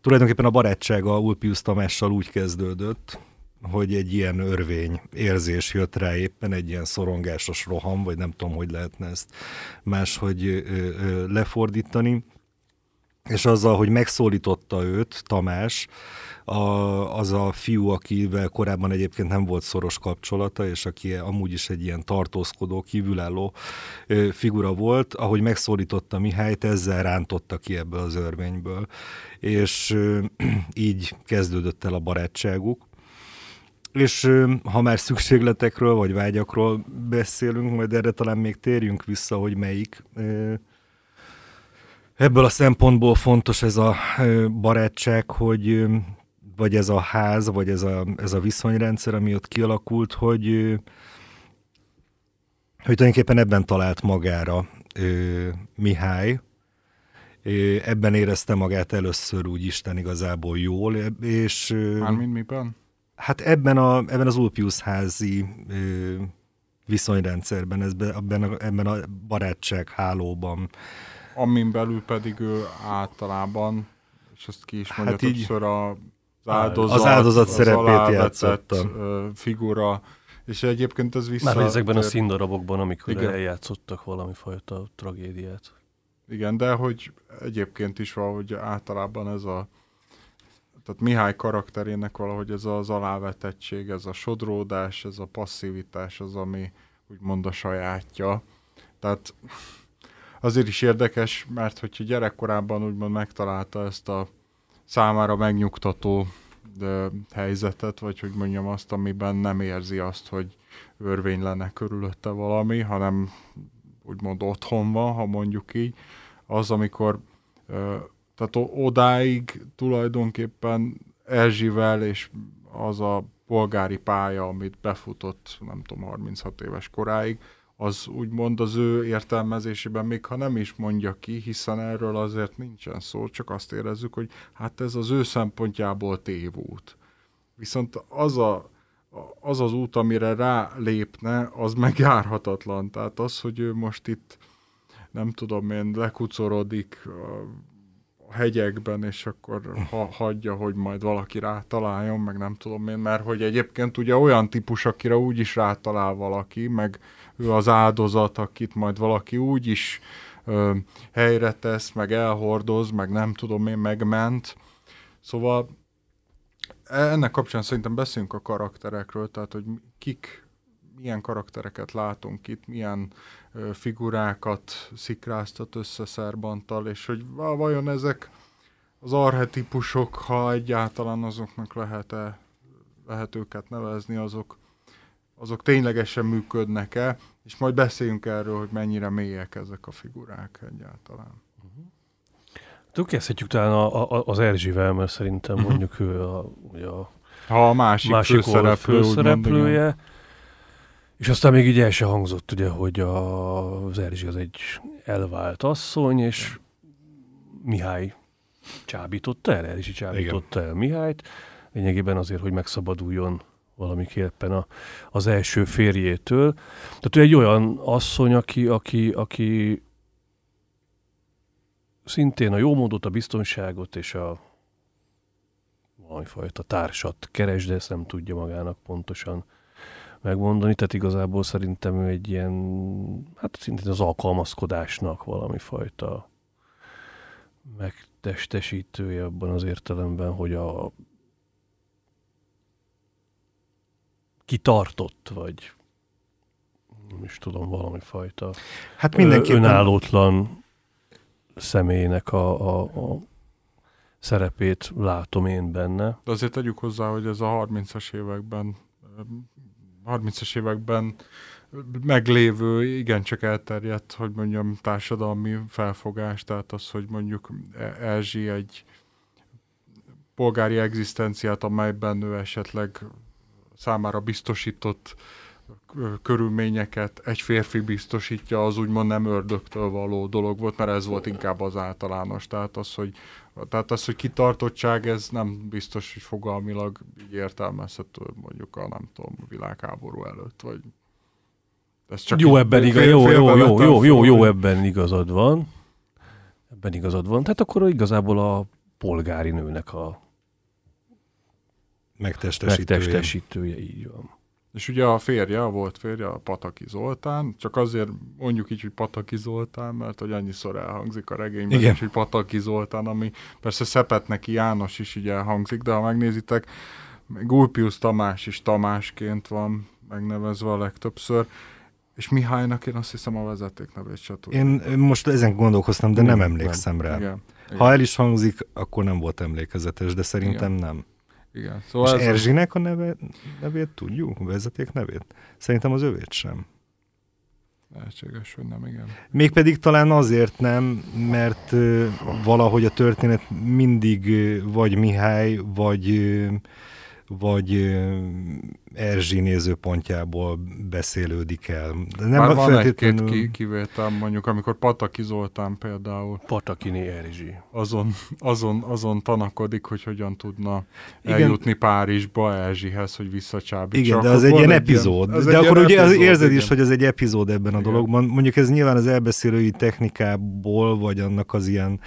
Tulajdonképpen a barátsága Ulpius Tamással úgy kezdődött, hogy egy ilyen örvény érzés jött rá éppen, egy ilyen szorongásos roham, vagy nem tudom, hogy lehetne ezt máshogy lefordítani. És azzal, hogy megszólította őt, Tamás, a, az a fiú, akivel korábban egyébként nem volt szoros kapcsolata, és aki amúgy is egy ilyen tartózkodó, kívülálló figura volt, ahogy megszólította Mihályt, ezzel rántotta ki ebből az örvényből. És így kezdődött el a barátságuk és ha már szükségletekről vagy vágyakról beszélünk, majd erre talán még térjünk vissza, hogy melyik. Ebből a szempontból fontos ez a barátság, hogy vagy ez a ház, vagy ez a, ez a viszonyrendszer, ami ott kialakult, hogy, hogy tulajdonképpen ebben talált magára Mihály, ebben érezte magát először úgy Isten igazából jól, és... Mármint miben? Hát ebben, a, ebben az Ulpius házi viszonyrendszerben, ebben, a, ebben a barátság hálóban. Amin belül pedig ő általában, és ezt ki is mondja hát többször, a, az áldozat, az áldozat az szerepét játszotta. figura, és egyébként ez vissza... Már ezekben a színdarabokban, amikor Igen. eljátszottak valami fajta tragédiát. Igen, de hogy egyébként is valahogy általában ez a tehát Mihály karakterének valahogy ez az alávetettség, ez a sodródás, ez a passzivitás az, ami úgymond a sajátja. Tehát azért is érdekes, mert hogyha gyerekkorában úgymond megtalálta ezt a számára megnyugtató de helyzetet, vagy hogy mondjam azt, amiben nem érzi azt, hogy örvény lenne körülötte valami, hanem úgymond otthon van, ha mondjuk így, az, amikor tehát odáig tulajdonképpen Erzsivel és az a polgári pálya, amit befutott, nem tudom, 36 éves koráig, az úgymond az ő értelmezésében, még ha nem is mondja ki, hiszen erről azért nincsen szó, csak azt érezzük, hogy hát ez az ő szempontjából tévút. Viszont az a, az, az út, amire rá lépne, az megjárhatatlan. Tehát az, hogy ő most itt nem tudom én, lekucorodik, hegyekben, és akkor ha, hagyja, hogy majd valaki rátaláljon, meg nem tudom én, mert hogy egyébként ugye olyan típus, akire úgy is rátalál valaki, meg ő az áldozat, akit majd valaki úgy is ö, helyre tesz, meg elhordoz, meg nem tudom én, megment. Szóval ennek kapcsán szerintem beszélünk a karakterekről, tehát hogy kik, milyen karaktereket látunk itt, milyen figurákat szikráztat össze Szerbantal, és hogy vajon ezek az arhetipusok, ha egyáltalán azoknak lehet-e, lehet őket nevezni, azok, azok ténylegesen működnek-e, és majd beszéljünk erről, hogy mennyire mélyek ezek a figurák egyáltalán. Uh-huh. Kezdhetjük talán a, a, az Erzsivel, mert szerintem uh-huh. mondjuk ő a, a, ha a másik, másik főszereplő, főszereplője. Úgymond, és aztán még így el se hangzott, ugye, hogy a, az Erzsi az egy elvált asszony, és Mihály csábította el, Erzsi csábította Igen. el Mihályt, lényegében azért, hogy megszabaduljon valamiképpen a, az első férjétől. Tehát ő egy olyan asszony, aki, aki, aki szintén a jó módot, a biztonságot és a valamifajta társat keres, de ezt nem tudja magának pontosan megmondani, tehát igazából szerintem ő egy ilyen, hát szintén az alkalmazkodásnak valami fajta megtestesítője abban az értelemben, hogy a kitartott, vagy nem is tudom, valami fajta hát mindenképpen... önállótlan személynek a, a, a szerepét látom én benne. De azért tegyük hozzá, hogy ez a 30-as években 30-as években meglévő, igencsak elterjedt, hogy mondjam, társadalmi felfogás, tehát az, hogy mondjuk Erzsi egy polgári egzisztenciát, amelyben ő esetleg számára biztosított körülményeket egy férfi biztosítja, az úgymond nem ördögtől való dolog volt, mert ez volt inkább az általános. Tehát az, hogy, tehát az, hogy kitartottság, ez nem biztos, hogy fogalmilag így értelmezhető mondjuk a nem tudom, világháború előtt, vagy ez csak jó, ebben igaz, jó, jó, jó, jó, jó, jó, ebben igazad van. Ebben igazad van. Tehát akkor igazából a polgári nőnek a megtestesítője. megtestesítője, így van. És ugye a férje, volt férje, a Pataki Zoltán, csak azért mondjuk így, hogy Pataki Zoltán, mert hogy annyiszor elhangzik a regényben Igen. is, hogy Pataki Zoltán, ami persze szepet neki János is így elhangzik, de ha megnézitek, még Ulpius Tamás is Tamásként van megnevezve a legtöbbször, és Mihálynak én azt hiszem a vezetéknevét se tudom. Én most ezen gondolkoztam, de nem Nem, emlékszem rá. Igen. Igen. Ha el is hangzik, akkor nem volt emlékezetes, de szerintem nem. Igen. És Szóval ez Erzsinek a neve, nevét tudjuk? Vezeték nevét? Szerintem az övét sem. lehetséges, hogy nem, igen. Mégpedig talán azért nem, mert valahogy a történet mindig vagy Mihály, vagy, vagy Erzsi nézőpontjából beszélődik el. Nem Bár van egy-két feltétlenül- ki, kivétel, mondjuk amikor Pataki Zoltán például Patakini Erzsi. azon, azon, azon tanakodik, hogy hogyan tudna Igen. eljutni Párizsba Erzsihez, hogy visszacsábítsa. Igen, de az egy ilyen epizód. az de egy akkor ilyen ugye az epizód, érzed igen. is, hogy ez egy epizód ebben a Igen. dologban. Mondjuk ez nyilván az elbeszélői technikából, vagy annak az ilyen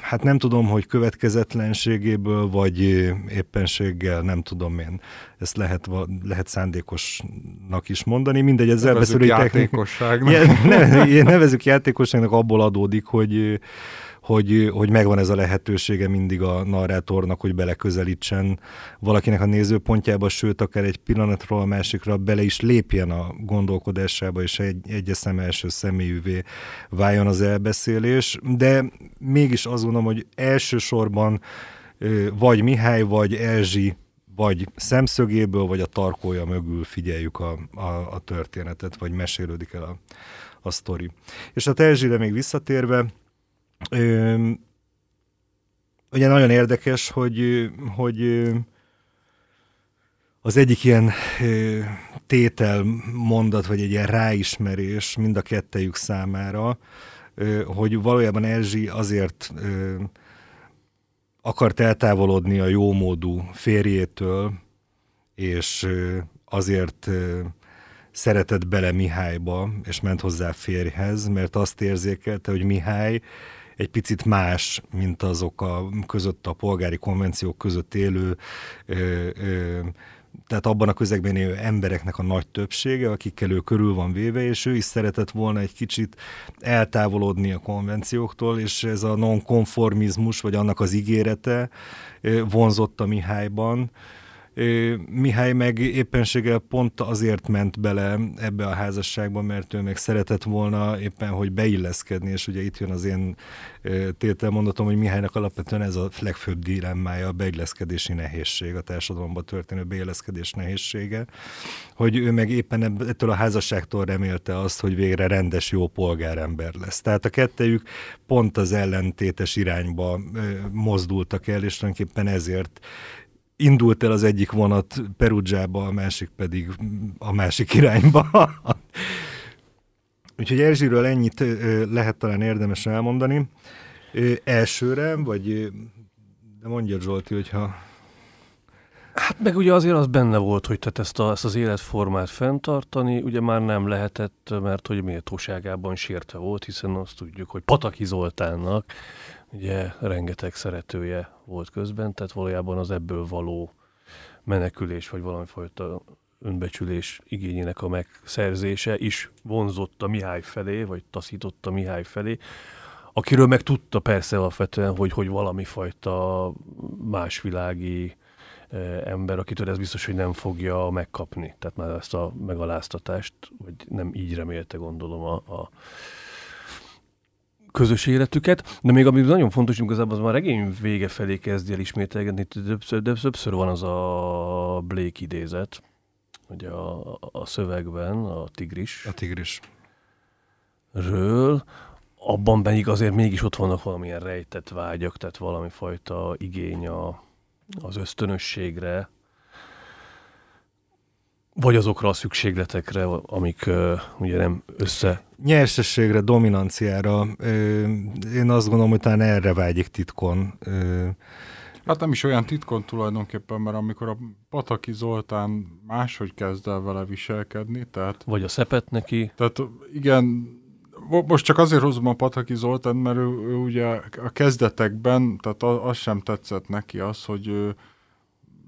hát nem tudom, hogy következetlenségéből, vagy éppenséggel, nem tudom én. Ezt lehet, lehet szándékosnak is mondani. Mindegy, ez technika. játékosságnak. Ja, ne, nevezük játékosságnak abból adódik, hogy, hogy, hogy megvan ez a lehetősége mindig a narrátornak, hogy beleközelítsen valakinek a nézőpontjába, sőt, akár egy pillanatról a másikra bele is lépjen a gondolkodásába, és egy, egyes szem első személyűvé váljon az elbeszélés. De mégis azt gondolom, hogy elsősorban vagy Mihály, vagy Erzsi vagy szemszögéből, vagy a tarkója mögül figyeljük a, a, a történetet, vagy mesélődik el a, a sztori. És a Erzsire még visszatérve, ö, ugye nagyon érdekes, hogy, hogy az egyik ilyen tétel mondat, vagy egy ilyen ráismerés mind a kettejük számára, hogy valójában Erzsi azért akart eltávolodni a jómódú férjétől, és azért szeretett bele Mihályba, és ment hozzá férjhez, mert azt érzékelte, hogy Mihály egy picit más, mint azok a között a polgári konvenciók között élő ö, ö, tehát abban a közegben élő embereknek a nagy többsége, akikkel ő körül van véve, és ő is szeretett volna egy kicsit eltávolodni a konvencióktól, és ez a nonkonformizmus, vagy annak az ígérete vonzott a Mihályban. Mihály meg éppenséggel pont azért ment bele ebbe a házasságba, mert ő meg szeretett volna éppen, hogy beilleszkedni, és ugye itt jön az én tételmondatom, hogy Mihálynak alapvetően ez a legfőbb dilemmája, a beilleszkedési nehézség, a társadalomba történő beilleszkedés nehézsége, hogy ő meg éppen ettől a házasságtól remélte azt, hogy végre rendes, jó polgárember lesz. Tehát a kettejük pont az ellentétes irányba mozdultak el, és tulajdonképpen ezért indult el az egyik vonat Perugiába, a másik pedig a másik irányba. Úgyhogy Erzsiről ennyit lehet talán érdemes elmondani. Elsőre, vagy de mondja Zsolti, hogyha Hát meg ugye azért az benne volt, hogy tehát ezt, a, ezt az életformát fenntartani, ugye már nem lehetett, mert hogy méltóságában sértve volt, hiszen azt tudjuk, hogy Pataki Zoltánnak ugye rengeteg szeretője volt közben, tehát valójában az ebből való menekülés, vagy valamifajta önbecsülés igényének a megszerzése is vonzott a Mihály felé, vagy taszította Mihály felé, akiről meg tudta persze alapvetően, hogy, hogy valami fajta másvilági eh, ember, akitől ez biztos, hogy nem fogja megkapni. Tehát már ezt a megaláztatást, vagy nem így remélte gondolom a, a közös életüket, de még ami nagyon fontos, igazából az már regény vége felé kezdi el ismételgetni, többször, de többször van az a Blake idézet, ugye a, a szövegben, a tigris, a tigris. ről, abban pedig azért mégis ott vannak valamilyen rejtett vágyak, tehát valami fajta igény a, az ösztönösségre, vagy azokra a szükségletekre, amik uh, ugye nem össze... Nyersességre, dominanciára, ö, én azt gondolom, hogy talán erre vágyik titkon. Ö, Hát nem is olyan titkon tulajdonképpen, mert amikor a Pataki Zoltán máshogy kezd el vele viselkedni, tehát, Vagy a szepet neki, tehát igen, most csak azért hozom a Pataki Zoltán, mert ő, ő ugye a kezdetekben, tehát az sem tetszett neki az, hogy ő,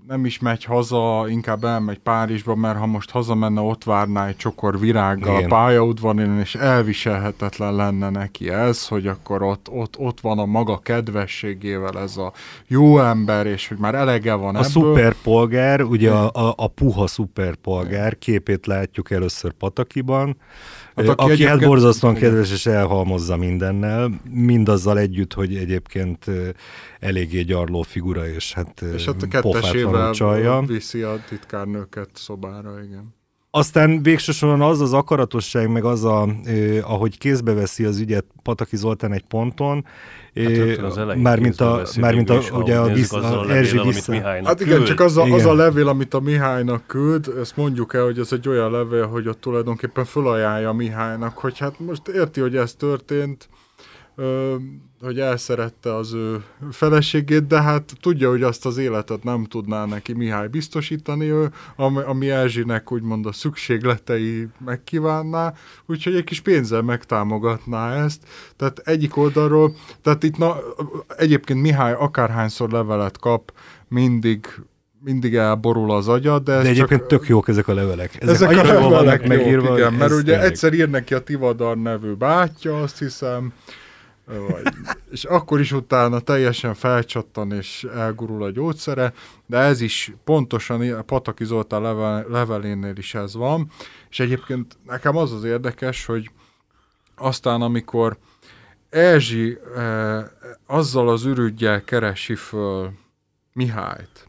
nem is megy haza, inkább elmegy Párizsba, mert ha most hazamenne, ott várná egy csokor virággal Igen. pályaudvaron, és elviselhetetlen lenne neki ez, hogy akkor ott, ott, ott van a maga kedvességével ez a jó ember, és hogy már elege van a ebből. A szuperpolgár, ugye a, a, a puha szuperpolgár képét látjuk először Patakiban, Hát, aki, aki hát egyébként... borzasztóan kedves és elhalmozza mindennel, mindazzal együtt, hogy egyébként eléggé gyarló figura, és hát És hát a kettesével csalja. viszi a titkárnőket szobára, igen. Aztán végsősorban az az akaratosság, meg az, a, eh, ahogy kézbe veszi az ügyet Pataki Zoltán egy ponton, Hát mármint a, mármint a, ugye a, visz, a, a Erzsi vissza. Hát igen, küld. csak az a, igen. az a levél, amit a Mihálynak küld, ezt mondjuk el, hogy ez egy olyan levél, hogy ott tulajdonképpen fölajánlja Mihálynak, hogy hát most érti, hogy ez történt, hogy elszerette az ő feleségét, de hát tudja, hogy azt az életet nem tudná neki Mihály biztosítani, ő, ami, ami Erzsinek úgymond a szükségletei megkívánná, úgyhogy egy kis pénzzel megtámogatná ezt. Tehát egyik oldalról, tehát itt na, egyébként Mihály akárhányszor levelet kap, mindig mindig elborul az agya, de... De egyébként csak, tök jók ezek a levelek. Ezek, ezek a levelek jók, megírva, igen, mert ugye egyszer ír neki a Tivadar nevű bátyja, azt hiszem, vagy, és akkor is utána teljesen felcsattan és elgurul a gyógyszere, de ez is pontosan Pataki Zoltán level, levelénél is ez van, és egyébként nekem az az érdekes, hogy aztán amikor Erzsi eh, azzal az ürügyjel keresi föl Mihályt,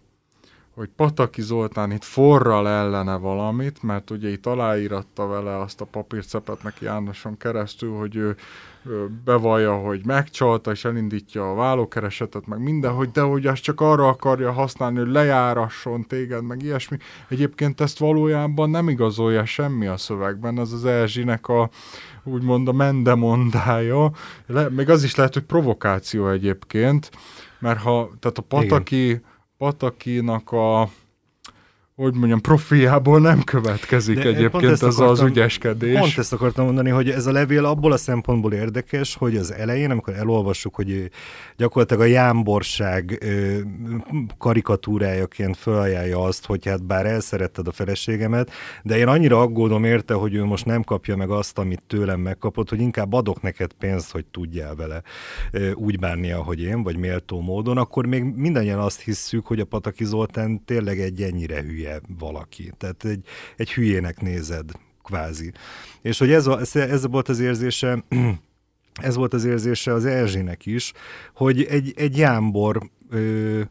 hogy Pataki Zoltán itt forral ellene valamit, mert ugye itt aláíratta vele azt a papírcepet neki Jánoson keresztül, hogy ő bevallja, hogy megcsalta, és elindítja a vállókeresetet, meg minden, hogy de hogy azt csak arra akarja használni, hogy lejárasson téged, meg ilyesmi. Egyébként ezt valójában nem igazolja semmi a szövegben, ez az Erzsinek a úgymond a mendemondája. Le, még az is lehet, hogy provokáció egyébként, mert ha, tehát a Pataki, Patakinak a hogy mondjam, profiából nem következik De egyébként ez akartam, az ügyeskedés. Pont ezt akartam mondani, hogy ez a levél abból a szempontból érdekes, hogy az elején, amikor elolvassuk, hogy gyakorlatilag a jámborság karikatúrájaként felajánlja azt, hogy hát bár elszeretted a feleségemet, de én annyira aggódom érte, hogy ő most nem kapja meg azt, amit tőlem megkapott, hogy inkább adok neked pénzt, hogy tudjál vele úgy bánni, ahogy én, vagy méltó módon, akkor még mindannyian azt hisszük, hogy a Pataki Zoltán tényleg egy ennyire hülye hülye valaki. Tehát egy, egy hülyének nézed, kvázi. És hogy ez, a, ez volt az érzése, ez volt az érzése az Erzsének is, hogy egy, egy jámbor, ö,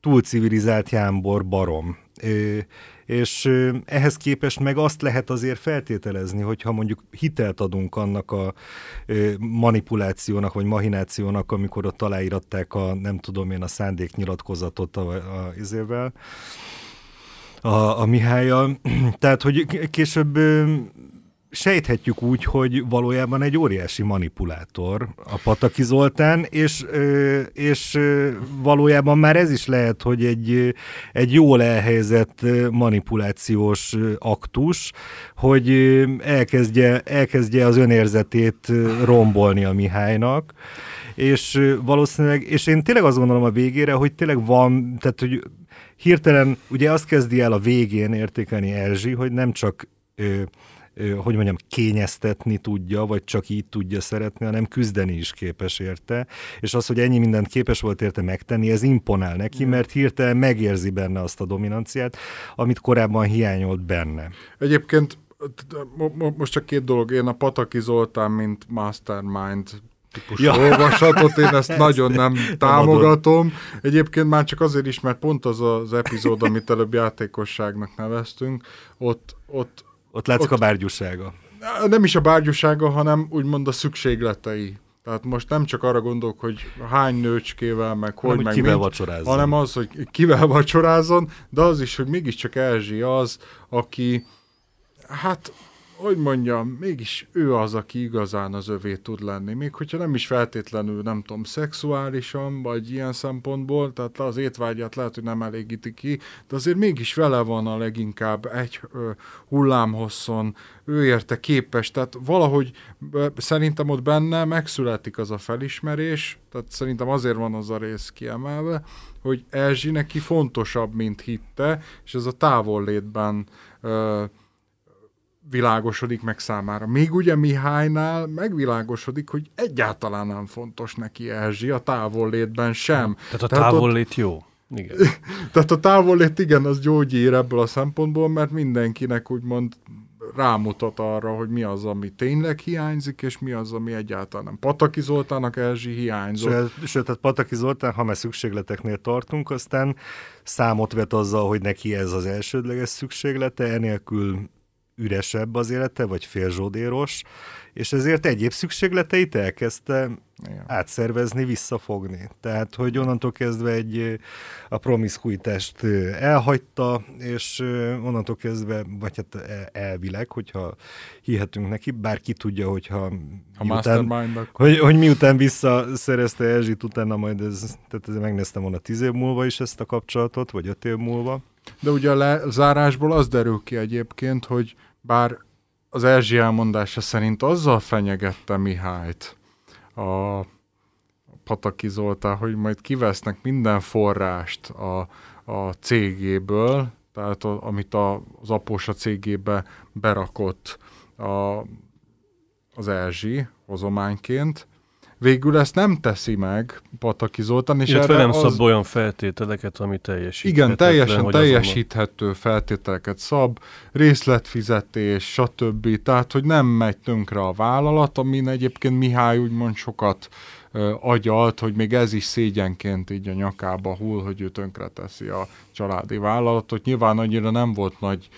túlcivilizált jámbor barom. Ö, és ehhez képest meg azt lehet azért feltételezni, hogyha mondjuk hitelt adunk annak a manipulációnak, vagy mahinációnak, amikor ott aláíratták a, nem tudom én, a szándéknyilatkozatot a, a izével, a, a Mihályjal. Tehát, hogy később sejthetjük úgy, hogy valójában egy óriási manipulátor a Pataki Zoltán, és, és valójában már ez is lehet, hogy egy, egy jól elhelyezett manipulációs aktus, hogy elkezdje, elkezdje az önérzetét rombolni a Mihálynak, és valószínűleg, és én tényleg azt gondolom a végére, hogy tényleg van, tehát hogy hirtelen ugye azt kezdi el a végén értékelni Erzsi, hogy nem csak ö, ö, hogy mondjam, kényeztetni tudja, vagy csak így tudja szeretni, hanem küzdeni is képes érte. És az, hogy ennyi mindent képes volt érte megtenni, ez imponál neki, mert hirtelen megérzi benne azt a dominanciát, amit korábban hiányolt benne. Egyébként most csak két dolog. Én a Pataki Zoltán, mint mastermind típusú ja. olvasatot, én ezt nagyon nem támogatom. Egyébként már csak azért is, mert pont az az epizód, amit előbb játékosságnak neveztünk, ott... Ott, ott látszik ott, a bárgyúsága. Nem is a bárgyúsága, hanem úgymond a szükségletei. Tehát most nem csak arra gondolok, hogy hány nőcskével, meg hogy, hanem, meg kivel mint, vacsorázzon. hanem az, hogy kivel vacsorázzon, de az is, hogy mégiscsak Erzsi az, aki hát hogy mondjam, mégis ő az, aki igazán az övé tud lenni. Még hogyha nem is feltétlenül, nem tudom, szexuálisan, vagy ilyen szempontból, tehát az étvágyát lehet, hogy nem elégíti ki, de azért mégis vele van a leginkább egy ö, hullámhosszon, ő érte képes, tehát valahogy ö, szerintem ott benne megszületik az a felismerés, tehát szerintem azért van az a rész kiemelve, hogy Erzsi neki fontosabb, mint hitte, és ez a távollétben ö, világosodik meg számára. Még ugye Mihálynál megvilágosodik, hogy egyáltalán nem fontos neki Erzsi, a távollétben sem. Tehát a Tehát távollét ott... jó. Igen. Tehát a távollét igen, az gyógyír ebből a szempontból, mert mindenkinek úgymond rámutat arra, hogy mi az, ami tényleg hiányzik, és mi az, ami egyáltalán nem. Pataki Zoltának Erzsi hiányzott. Sőt, sőt tehát Pataki Zoltán, ha már szükségleteknél tartunk, aztán számot vet azzal, hogy neki ez az elsődleges szükséglete, enélkül üresebb az élete, vagy félzsódéros, és ezért egyéb szükségleteit elkezdte Igen. átszervezni, visszafogni. Tehát, hogy onnantól kezdve egy a promiszkuitást elhagyta, és onnantól kezdve, vagy hát e, elvileg, hogyha hihetünk neki, bár ki tudja, hogyha a miután, hogy, hogy miután visszaszerezte Erzsit, utána majd ez, tehát ez megnéztem volna tíz év múlva is ezt a kapcsolatot, vagy öt év múlva. De ugye a lezárásból az derül ki egyébként, hogy bár az Erzsi elmondása szerint azzal fenyegette Mihályt a Pataki Zoltán, hogy majd kivesznek minden forrást a, a cégéből, tehát a, amit a, az apósa cégébe berakott a, az Erzsi hozományként, Végül ezt nem teszi meg Pataki Zoltán. És Illetve nem az... szab olyan feltételeket, ami teljesíthető. Igen, teljesen teljesíthető azonban... feltételeket szab, részletfizetés, stb. Tehát, hogy nem megy tönkre a vállalat, amin egyébként Mihály úgymond sokat agyalt, hogy még ez is szégyenként így a nyakába hull, hogy ő tönkre teszi a családi vállalatot. Nyilván annyira nem volt nagy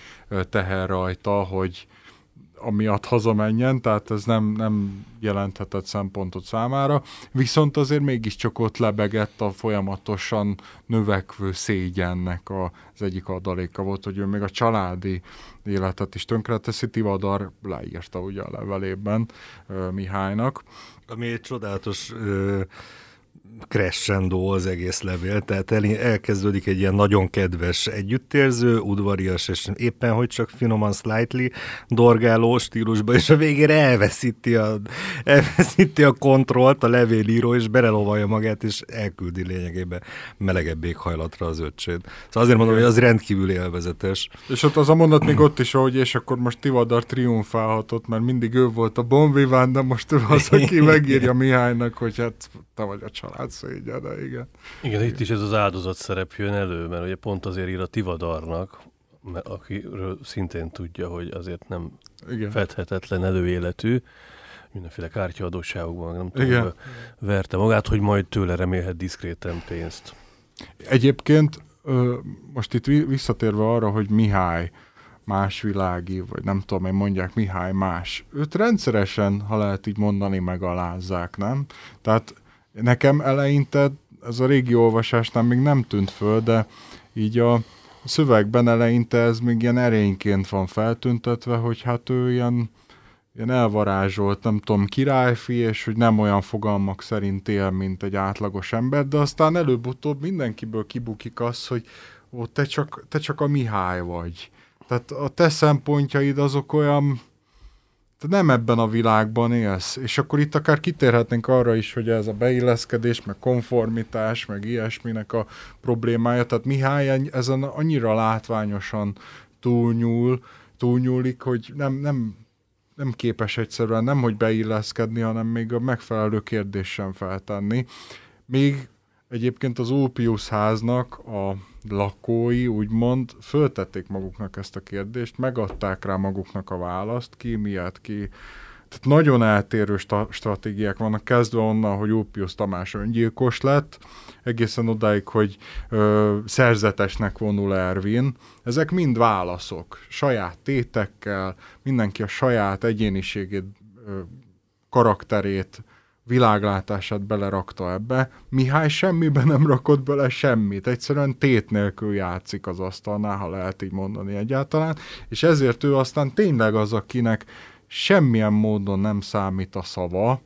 teher rajta, hogy amiatt hazamenjen, tehát ez nem, nem jelenthetett szempontot számára, viszont azért mégiscsak ott lebegett a folyamatosan növekvő szégyennek a, az egyik adaléka volt, hogy ő még a családi életet is tönkreteszi, Tivadar leírta ugye a levelében uh, Mihálynak. Ami egy csodálatos uh crescendo az egész levél, tehát el, elkezdődik egy ilyen nagyon kedves együttérző, udvarias, és éppen hogy csak finoman slightly dorgáló stílusba, és a végére elveszíti a, elveszíti a kontrollt a levélíró, és belelovalja magát, és elküldi lényegében melegebb éghajlatra az öccsét. Szóval azért mondom, hogy az rendkívül élvezetes. És ott az a mondat még ott is, hogy és akkor most Tivadar triumfálhatott, mert mindig ő volt a bonviván, de most ő az, aki megírja Mihálynak, hogy hát te vagy a család szégyene, igen. Igen, itt is ez az áldozat szerep jön elő, mert ugye pont azért ír a Tivadarnak, akiről szintén tudja, hogy azért nem igen. fedhetetlen előéletű, mindenféle kártyaadóságokban, nem tudom, Igen. verte magát, hogy majd tőle remélhet diszkréten pénzt. Egyébként most itt visszatérve arra, hogy Mihály más világi, vagy nem tudom, hogy mondják Mihály más. Őt rendszeresen, ha lehet így mondani, megalázzák, nem? Tehát Nekem eleinte ez a régi olvasásnál még nem tűnt föl, de így a szövegben eleinte ez még ilyen erényként van feltüntetve, hogy hát ő ilyen, ilyen elvarázsolt, nem tudom, királyfi, és hogy nem olyan fogalmak szerint él, mint egy átlagos ember, de aztán előbb-utóbb mindenkiből kibukik az, hogy ó, te csak, te csak a Mihály vagy. Tehát a te szempontjaid azok olyan, te nem ebben a világban élsz. És akkor itt akár kitérhetnénk arra is, hogy ez a beilleszkedés, meg konformitás, meg ilyesminek a problémája. Tehát Mihály ezen annyira látványosan túlnyúl, túlnyúlik, hogy nem, nem, nem képes egyszerűen nem, hogy beilleszkedni, hanem még a megfelelő kérdés sem feltenni. Még egyébként az Ópiusz háznak a lakói úgymond föltették maguknak ezt a kérdést, megadták rá maguknak a választ, ki miatt ki. Tehát nagyon eltérő sta- stratégiák vannak, kezdve onnan, hogy Ópiusz Tamás öngyilkos lett, egészen odáig, hogy ö, szerzetesnek vonul Ervin. Ezek mind válaszok, saját tétekkel, mindenki a saját egyéniségét, ö, karakterét világlátását belerakta ebbe. Mihály semmiben nem rakott bele semmit, egyszerűen tét nélkül játszik az asztalnál, ha lehet így mondani egyáltalán, és ezért ő aztán tényleg az, akinek semmilyen módon nem számít a szava,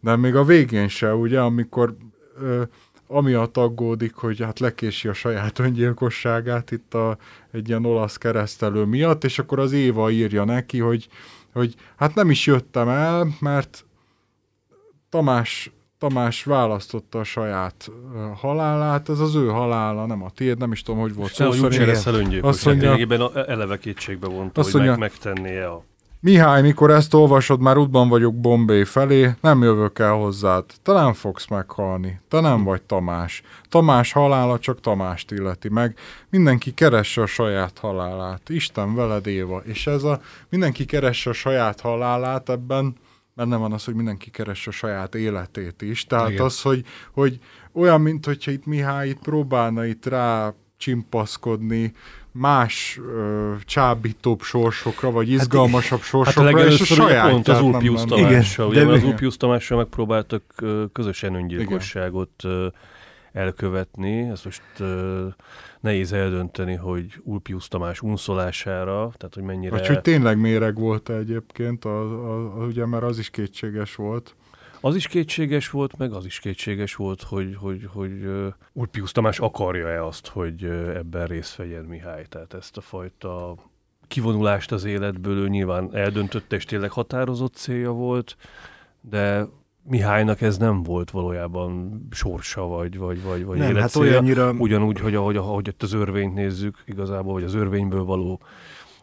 de még a végén se, ugye, amikor ö, amiatt aggódik, hogy hát lekési a saját öngyilkosságát itt a, egy ilyen olasz keresztelő miatt, és akkor az Éva írja neki, hogy, hogy hát nem is jöttem el, mert Tamás, Tamás választotta a saját halálát, ez az ő halála, nem a tiéd, nem is tudom, hogy volt szó. Szóval azt mondja, eleve kétségbe vonta, azt hogy meg, megtennie a Mihály, mikor ezt olvasod, már útban vagyok Bombay felé, nem jövök el hozzád. Te fogsz meghalni. Te nem vagy Tamás. Tamás halála csak Tamást illeti meg. Mindenki keresse a saját halálát. Isten veled Éva. És ez a mindenki keresse a saját halálát ebben benne van az, hogy mindenki keresse a saját életét is. Tehát Igen. az, hogy, hogy olyan, mint hogyha itt Mihály itt próbálna itt rá csimpaszkodni, más ö, csábítóbb sorsokra, vagy hát izgalmasabb hát, sorsokra, hát és a saját pont az Ulpius Tamással. Ugye, de az Ulpius Tamással megpróbáltak ö, közösen öngyilkosságot ö, elkövetni. Ezt most ö, nehéz eldönteni, hogy Ulpius Tamás unszolására, tehát hogy mennyire... Vagy hogy tényleg méreg volt -e egyébként, a, a, a, ugye mert az is kétséges volt. Az is kétséges volt, meg az is kétséges volt, hogy, hogy, hogy uh, Ulpius Tamás akarja-e azt, hogy uh, ebben részt vegyen Mihály. Tehát ezt a fajta kivonulást az életből ő nyilván eldöntötte, és tényleg határozott célja volt, de Mihálynak ez nem volt valójában sorsa, vagy, vagy, vagy, vagy nem, hát olyannyira... Ugyanúgy, hogy ahogy, ahogy ott az örvényt nézzük, igazából, hogy az örvényből való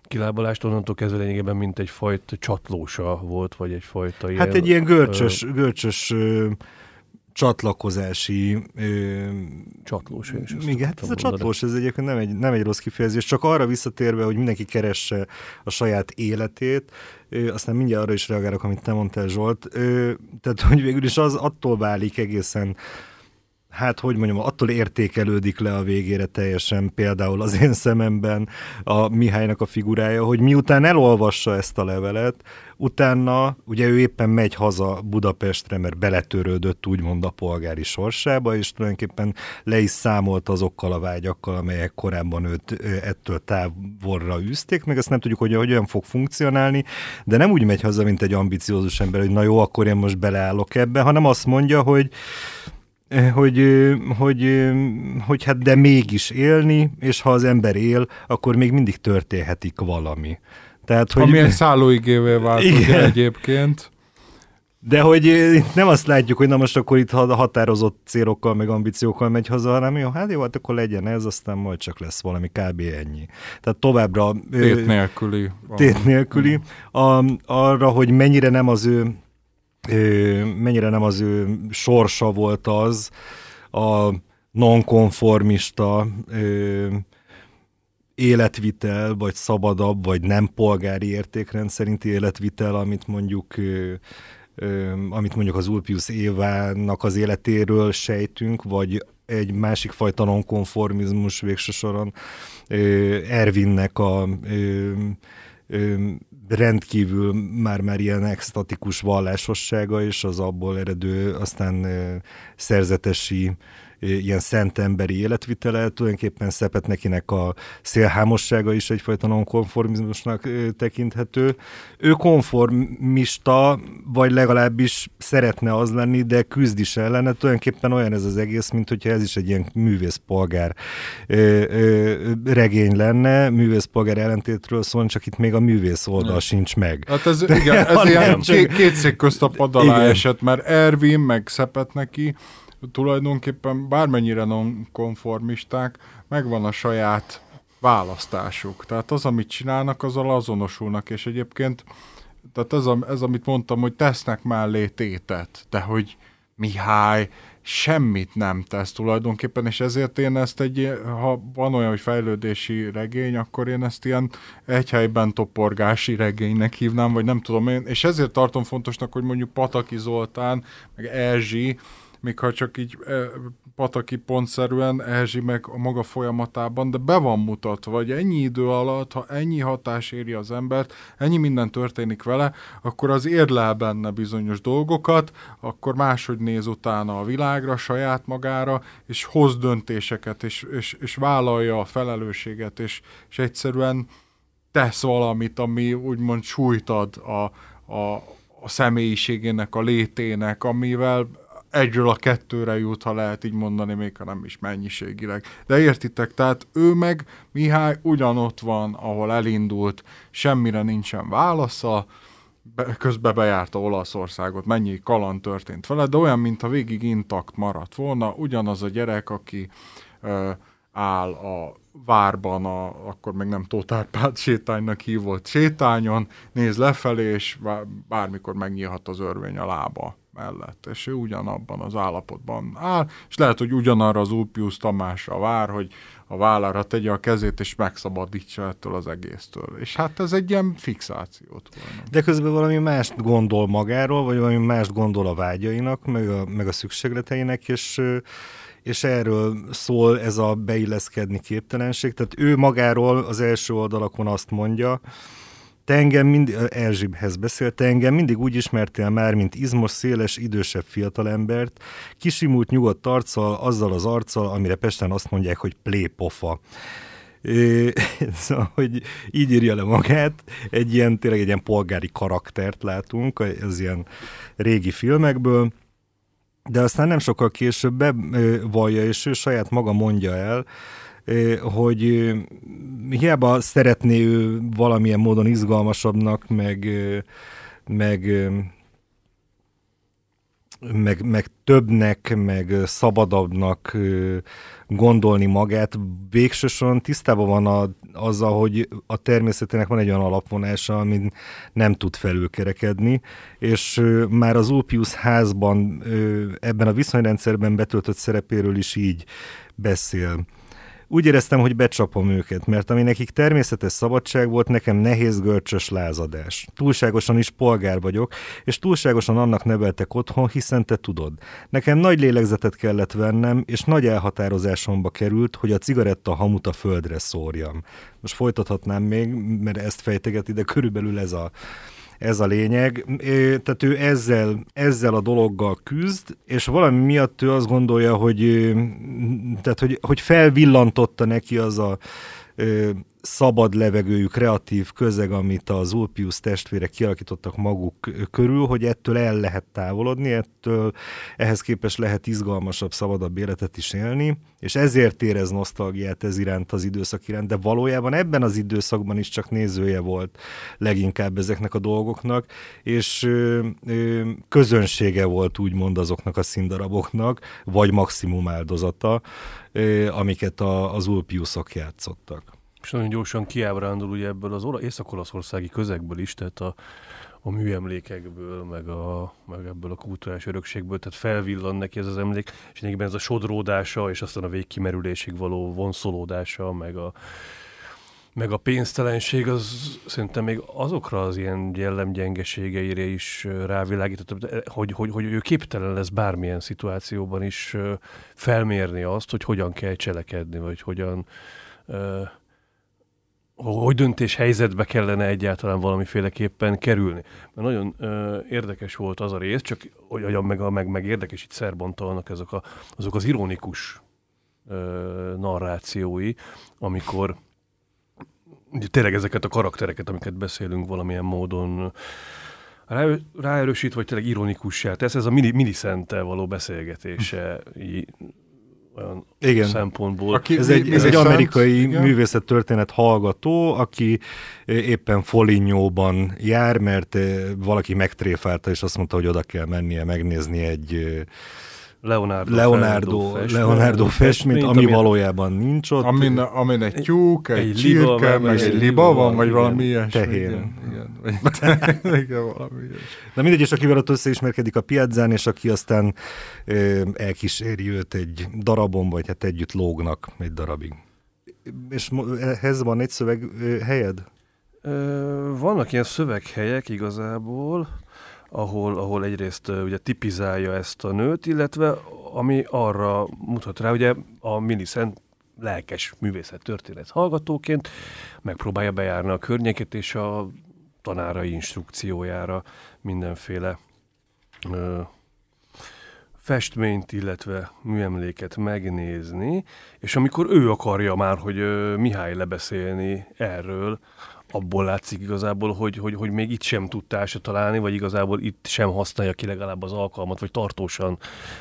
kilábalást onnantól kezdve lényegében mint egyfajta csatlósa volt, vagy egyfajta hát ilyen... Hát egy ilyen görcsös, ö, görcsös ö, csatlakozási... Ö, csatlós. Is igen, hát ez a csatlós, ez egyébként nem egy, nem egy rossz kifejezés, csak arra visszatérve, hogy mindenki keresse a saját életét, ö, aztán mindjárt arra is reagálok, amit te mondtál, Zsolt. Ö, tehát, hogy végül is az attól válik egészen hát hogy mondjam, attól értékelődik le a végére teljesen például az én szememben a Mihálynak a figurája, hogy miután elolvassa ezt a levelet, utána ugye ő éppen megy haza Budapestre, mert beletörődött úgymond a polgári sorsába, és tulajdonképpen le is számolt azokkal a vágyakkal, amelyek korábban őt ettől távolra űzték, meg ezt nem tudjuk, hogy hogyan fog funkcionálni, de nem úgy megy haza, mint egy ambiciózus ember, hogy na jó, akkor én most beleállok ebbe, hanem azt mondja, hogy hogy, hogy, hogy hát de mégis élni, és ha az ember él, akkor még mindig történhetik valami. Tehát, hogy... Amilyen szállóigévé vált ugye egyébként. De hogy nem azt látjuk, hogy na most akkor itt határozott célokkal, meg ambíciókkal megy haza, hanem jó, hát jó, hát akkor legyen ez, aztán majd csak lesz valami, kb. ennyi. Tehát továbbra... Tét nélküli. Tét nélküli. A, arra, hogy mennyire nem az ő mennyire nem az ő sorsa volt az a nonkonformista életvitel, vagy szabadabb, vagy nem polgári értékrend szerinti életvitel, amit mondjuk amit mondjuk az Ulpius Évának az életéről sejtünk, vagy egy másik fajta nonkonformizmus végső soron Ervinnek a rendkívül már-már ilyen extatikus vallásossága, és az abból eredő aztán szerzetesi ilyen szent emberi életvitele, tulajdonképpen nekinek a szélhámossága is egyfajta nonkonformizmusnak tekinthető. Ő konformista, vagy legalábbis szeretne az lenni, de küzd is ellene. Tulajdonképpen olyan ez az egész, mint hogyha ez is egy ilyen művészpolgár regény lenne, művészpolgár ellentétről szól, csak itt még a művész oldal sincs meg. Hát ez, igen, ez ilyen két szék közt a pad alá esett, mert Ervin meg szepet neki, tulajdonképpen bármennyire nonkonformisták, megvan a saját választásuk. Tehát az, amit csinálnak, azzal azonosulnak, és egyébként tehát ez, a, ez, amit mondtam, hogy tesznek mellé tétet, de hogy Mihály semmit nem tesz tulajdonképpen, és ezért én ezt egy, ha van olyan, hogy fejlődési regény, akkor én ezt ilyen egy helyben toporgási regénynek hívnám, vagy nem tudom én, és ezért tartom fontosnak, hogy mondjuk Pataki Zoltán, meg Erzsi, még ha csak így e, pataki pontszerűen Erzsi meg a maga folyamatában, de be van mutatva, hogy ennyi idő alatt, ha ennyi hatás éri az embert, ennyi minden történik vele, akkor az érlel benne bizonyos dolgokat, akkor máshogy néz utána a világra, saját magára, és hoz döntéseket, és, és, és vállalja a felelősséget, és, és egyszerűen tesz valamit, ami úgymond súlyt ad a, a, a személyiségének, a létének, amivel egyről a kettőre jut, ha lehet így mondani, még ha nem is mennyiségileg. De értitek, tehát ő meg, Mihály ugyanott van, ahol elindult, semmire nincsen válasza, be, közben bejárta Olaszországot, mennyi kaland történt vele, de olyan, mintha végig intakt maradt volna, ugyanaz a gyerek, aki ö, áll a várban, a, akkor még nem Tótárpád sétánynak hívott sétányon, néz lefelé, és bármikor megnyílhat az örvény a lába mellett, és ő ugyanabban az állapotban áll, és lehet, hogy ugyanarra az Ulpius Tamásra vár, hogy a vállára tegye a kezét, és megszabadítsa ettől az egésztől. És hát ez egy ilyen fixációt volna. De közben valami mást gondol magáról, vagy valami mást gondol a vágyainak, meg a, meg a szükségleteinek, és és erről szól ez a beilleszkedni képtelenség. Tehát ő magáról az első oldalakon azt mondja, te engem mindig, Erzsibhez beszélt, engem mindig úgy ismertél már, mint izmos, széles, idősebb fiatalembert, kisimult nyugodt arccal, azzal az arccal, amire Pesten azt mondják, hogy plépofa. Szóval, hogy így írja le magát, egy ilyen, tényleg egy ilyen polgári karaktert látunk, az ilyen régi filmekből, de aztán nem sokkal később bevallja, és ő saját maga mondja el, hogy hiába szeretné ő valamilyen módon izgalmasabbnak, meg, meg, meg, meg többnek, meg szabadabbnak gondolni magát, végsősorban tisztában van a, azzal, hogy a természetének van egy olyan alapvonása, amin nem tud felülkerekedni, és már az Ulpius házban ebben a viszonyrendszerben betöltött szerepéről is így beszél. Úgy éreztem, hogy becsapom őket, mert ami nekik természetes szabadság volt, nekem nehéz görcsös lázadás. Túlságosan is polgár vagyok, és túlságosan annak neveltek otthon, hiszen te tudod. Nekem nagy lélegzetet kellett vennem, és nagy elhatározásomba került, hogy a cigaretta hamut a földre szórjam. Most folytathatnám még, mert ezt fejteget ide körülbelül ez a ez a lényeg. Tehát ő ezzel, ezzel a dologgal küzd, és valami miatt ő azt gondolja, hogy, tehát, hogy, hogy felvillantotta neki az a szabad levegőjű, kreatív közeg, amit az Ulpius testvérek kialakítottak maguk körül, hogy ettől el lehet távolodni, ettől ehhez képest lehet izgalmasabb, szabadabb életet is élni, és ezért érez nosztalgiát ez iránt az időszak iránt, de valójában ebben az időszakban is csak nézője volt leginkább ezeknek a dolgoknak, és ö, ö, közönsége volt úgymond azoknak a színdaraboknak, vagy maximum áldozata, ö, amiket a, az Ulpiusok játszottak. És nagyon gyorsan kiábrándul ugye ebből az észak-olaszországi közegből is, tehát a, a műemlékekből, meg, a, meg ebből a kulturális örökségből, tehát felvillan neki ez az emlék, és egyébként ez a sodródása, és aztán a végkimerülésig való vonszolódása, meg a, meg a pénztelenség, az szerintem még azokra az ilyen jellemgyengeségeire is rávilágított, hogy, hogy, hogy ő képtelen lesz bármilyen szituációban is felmérni azt, hogy hogyan kell cselekedni, vagy hogyan hogy döntés helyzetbe kellene egyáltalán valamiféleképpen kerülni. Mert nagyon ö, érdekes volt az a rész, csak hogy meg, meg, meg érdekes itt Szerbantalnak ezek a, azok az ironikus ö, narrációi, amikor tényleg ezeket a karaktereket, amiket beszélünk valamilyen módon rá, ráerősít, vagy tényleg ironikussá tesz, ez a mini, mini való beszélgetése olyan igen. szempontból. Aki, ez egy, ez egy amerikai igen. művészettörténet hallgató, aki éppen Folinyóban jár, mert valaki megtréfálta, és azt mondta, hogy oda kell mennie megnézni egy Leonardo, Leonardo, festmény, Leonardo festményt, ami, ami valójában nincs ott. Amin, amin egy tyúk, egy, egy csirke, meg egy liba van, vagy valami ilyesmi. Tehén. Igen, igen, igen, valami ilyesmi. Na mindegy, és akivel ott összeismerkedik a piazzán, és aki aztán ö, elkíséri őt egy darabon, vagy hát együtt lógnak egy darabig. És ehhez van egy szöveg helyed? Ö, vannak ilyen szöveghelyek igazából, ahol, ahol egyrészt ugye tipizálja ezt a nőt, illetve ami arra mutat rá, ugye a Millicent lelkes művészet történet hallgatóként megpróbálja bejárni a környéket, és a tanárai instrukciójára mindenféle ö, festményt, illetve műemléket megnézni, és amikor ő akarja már, hogy ö, Mihály lebeszélni erről, abból látszik igazából, hogy, hogy, hogy még itt sem tud társa találni, vagy igazából itt sem használja ki legalább az alkalmat, vagy tartósan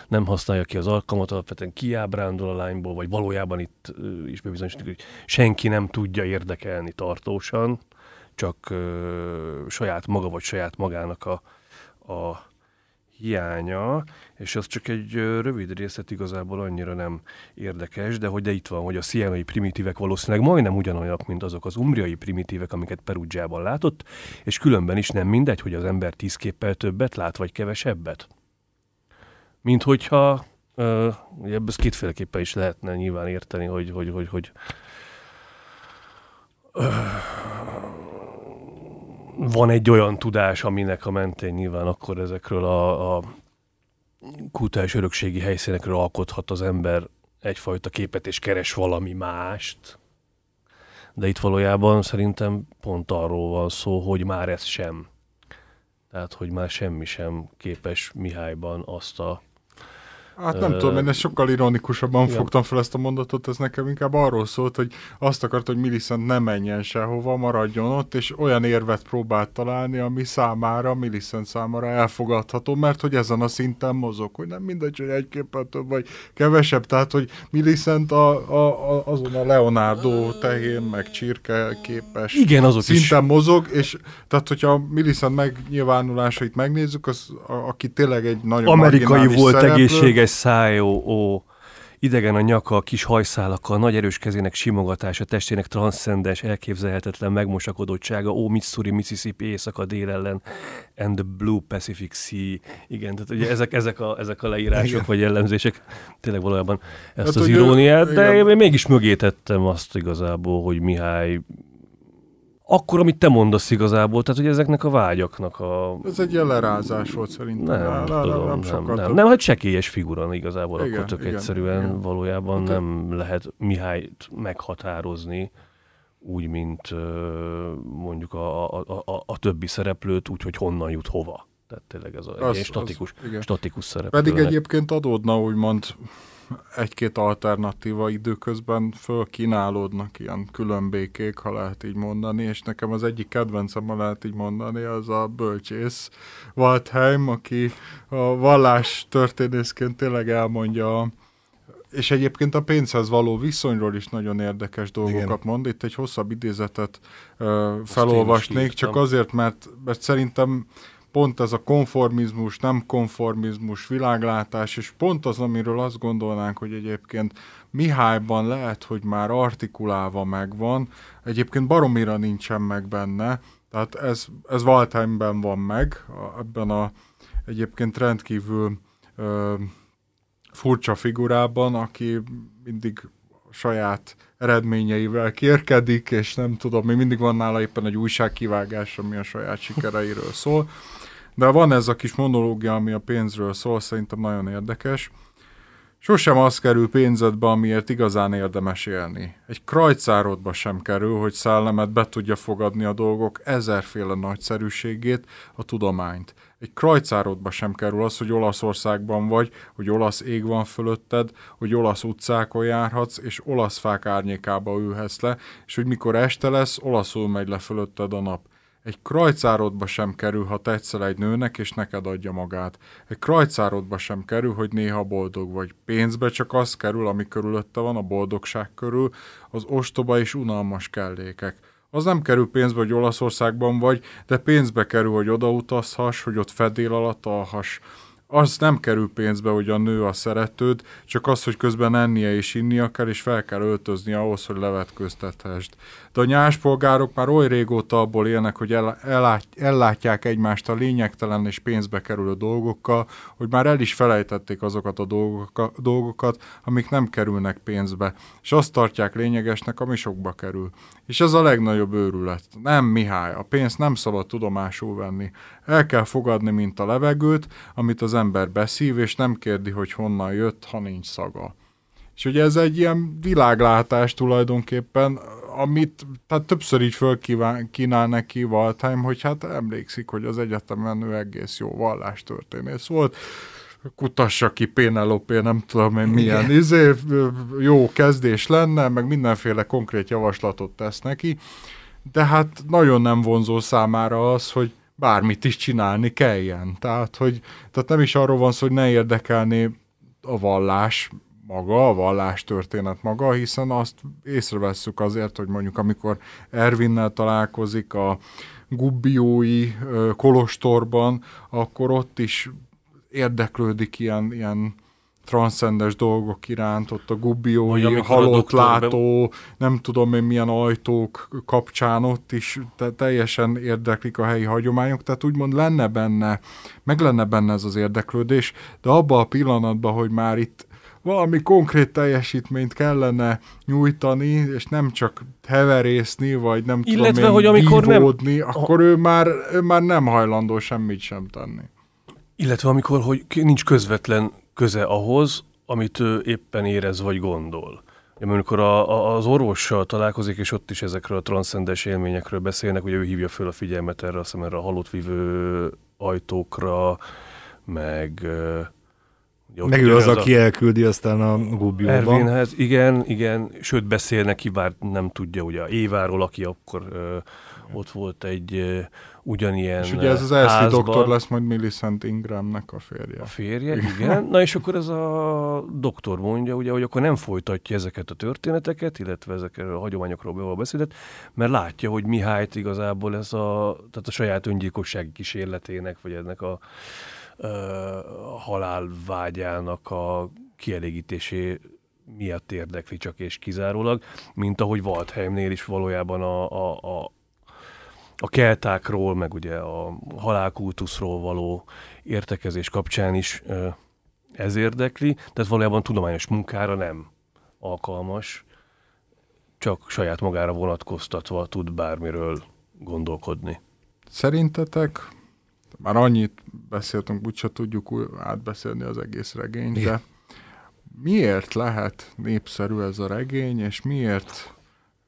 nem használja ki az alkalmat, alapvetően kiábrándul a lányból, vagy valójában itt is bebizonyosítjuk, hogy senki nem tudja érdekelni tartósan, csak ö, saját maga vagy saját magának a, a hiánya, és az csak egy rövid részlet igazából annyira nem érdekes, de hogy de itt van, hogy a szienai primitívek valószínűleg majdnem ugyanolyak, mint azok az umbriai primitívek, amiket Perugiában látott, és különben is nem mindegy, hogy az ember tíz képpel többet lát, vagy kevesebbet. Mint hogyha, uh, ebből kétféleképpen is lehetne nyilván érteni, hogy, hogy, hogy, hogy uh, van egy olyan tudás, aminek a mentén nyilván akkor ezekről a, a kultúrás örökségi helyszínekről alkothat az ember egyfajta képet, és keres valami mást. De itt valójában szerintem pont arról van szó, hogy már ez sem. Tehát, hogy már semmi sem képes Mihályban azt a Hát nem uh, tudom, én ezt sokkal ironikusabban igen. fogtam fel ezt a mondatot, ez nekem inkább arról szólt, hogy azt akart, hogy Millicent ne menjen sehova, maradjon ott, és olyan érvet próbált találni, ami számára, Millicent számára elfogadható, mert hogy ezen a szinten mozog, hogy nem mindegy, hogy egy képpel több vagy kevesebb, tehát hogy Millicent a, a, a, azon a Leonardo tehén, meg csirke képes igen, azok szinten is. mozog, és tehát hogyha Millicent megnyilvánulásait megnézzük, az, a, aki tényleg egy nagyon Amerikai volt szereplő, egészséges szájó, ó, idegen a nyaka, a kis hajszálakkal, nagy erős kezének simogatása, testének transzcendens, elképzelhetetlen megmosakodottsága, ó, Missouri, Mississippi, éjszaka dél ellen, and the Blue Pacific Sea. Igen, tehát ugye ezek, ezek, a, ezek a leírások igen. vagy jellemzések, tényleg valójában ezt hát, az iróniát, de igen. én mégis mögé tettem azt igazából, hogy Mihály akkor, amit te mondasz igazából, tehát hogy ezeknek a vágyaknak a... Ez egy jelerázás volt szerintem. Nem, nem, nem, tudom, nem, nem, nem, nem, nem, hát csekélyes figura igazából, igen, akkor tök igen, egyszerűen igen. valójában hát, nem lehet Mihályt meghatározni úgy, mint mondjuk a, a, a, a többi szereplőt, úgy, hogy honnan jut hova. Tehát tényleg ez a, az, egy statikus, az, statikus szereplő Pedig lehet. egyébként adódna úgymond egy-két alternatíva időközben fölkínálódnak ilyen különbékék, ha lehet így mondani, és nekem az egyik kedvencem, ha lehet így mondani, az a bölcsész Waldheim, aki a vallás történészként tényleg elmondja és egyébként a pénzhez való viszonyról is nagyon érdekes dolgokat Igen. mond. Itt egy hosszabb idézetet uh, felolvasnék, csak azért, mert, mert szerintem pont ez a konformizmus, nem konformizmus, világlátás, és pont az, amiről azt gondolnánk, hogy egyébként Mihályban lehet, hogy már artikulálva megvan, egyébként baromira nincsen meg benne, tehát ez, ez Waldheimben van meg, ebben a egyébként rendkívül ö, furcsa figurában, aki mindig saját eredményeivel kérkedik, és nem tudom, még mindig van nála éppen egy újságkivágás, ami a saját sikereiről szól. De van ez a kis monológia, ami a pénzről szól, szerintem nagyon érdekes. Sosem az kerül pénzedbe, amiért igazán érdemes élni. Egy krajcárodba sem kerül, hogy szellemet be tudja fogadni a dolgok ezerféle nagyszerűségét, a tudományt. Egy krajcárodba sem kerül az, hogy Olaszországban vagy, hogy olasz ég van fölötted, hogy olasz utcákon járhatsz, és olasz fák árnyékába ülhetsz le, és hogy mikor este lesz, olaszul megy le fölötted a nap. Egy krajcárodba sem kerül, ha tetszel egy nőnek, és neked adja magát. Egy krajcárodba sem kerül, hogy néha boldog vagy. Pénzbe csak az kerül, ami körülötte van, a boldogság körül, az ostoba és unalmas kellékek. Az nem kerül pénzbe, hogy Olaszországban vagy, de pénzbe kerül, hogy odautazhass, hogy ott fedél alatt alhass az nem kerül pénzbe, hogy a nő a szeretőd, csak az, hogy közben ennie és innia kell, és fel kell öltözni ahhoz, hogy levetköztethest. De a nyáspolgárok már oly régóta abból élnek, hogy ellát, ellátják egymást a lényegtelen és pénzbe kerülő dolgokkal, hogy már el is felejtették azokat a dolgokat, amik nem kerülnek pénzbe, és azt tartják lényegesnek, ami sokba kerül. És ez a legnagyobb őrület. Nem Mihály, a pénzt nem szabad tudomásul venni. El kell fogadni, mint a levegőt, amit az ember beszív, és nem kérdi, hogy honnan jött, ha nincs szaga. És ugye ez egy ilyen világlátás tulajdonképpen, amit tehát többször így fölkínál neki Valtheim, hogy hát emlékszik, hogy az egyetemen ő egész jó vallástörténész volt, kutassa ki Pénelopé, nem tudom én milyen izé, jó kezdés lenne, meg mindenféle konkrét javaslatot tesz neki, de hát nagyon nem vonzó számára az, hogy bármit is csinálni kelljen. Tehát, hogy, tehát nem is arról van szó, hogy ne érdekelné a vallás maga, a vallás történet maga, hiszen azt észrevesszük azért, hogy mondjuk amikor Ervinnel találkozik a gubbiói kolostorban, akkor ott is érdeklődik ilyen, ilyen transzcendes dolgok iránt, ott a gubbiói, halott látó, nem tudom én milyen ajtók kapcsán ott is te, teljesen érdeklik a helyi hagyományok, tehát úgymond lenne benne, meg lenne benne ez az érdeklődés, de abban a pillanatban, hogy már itt valami konkrét teljesítményt kellene nyújtani, és nem csak heverészni, vagy nem Illetve, tudom én, hogy amikor vívódni, nem... akkor ő már, ő már nem hajlandó semmit sem tenni. Illetve amikor hogy nincs közvetlen köze ahhoz, amit ő éppen érez vagy gondol. Amikor a, a, az orvossal találkozik, és ott is ezekről a transzcendes élményekről beszélnek, ugye ő hívja föl a figyelmet erre, azt erre a halott vívő ajtókra, meg meg ő az, az, aki a... elküldi aztán a Gubióba. Ervinhez, igen, igen, sőt beszél neki, bár nem tudja, ugye Éváról, aki akkor ö, ott volt egy ö, ugyanilyen És ugye ez az első doktor lesz majd Millicent Ingramnek a férje. A férje, igen. igen. Na és akkor ez a doktor mondja, ugye, hogy akkor nem folytatja ezeket a történeteket, illetve ezekről a hagyományokról be beszédet, mert látja, hogy Mihályt igazából ez a, tehát a saját öngyilkossági kísérletének, vagy ennek a halálvágyának a kielégítésé miatt érdekli csak és kizárólag, mint ahogy Waldheimnél is valójában a, a, a, a keltákról, meg ugye a halálkultuszról való értekezés kapcsán is ez érdekli, tehát valójában tudományos munkára nem alkalmas, csak saját magára vonatkoztatva tud bármiről gondolkodni. Szerintetek már annyit beszéltünk, úgyse tudjuk átbeszélni az egész regényt, de miért lehet népszerű ez a regény, és miért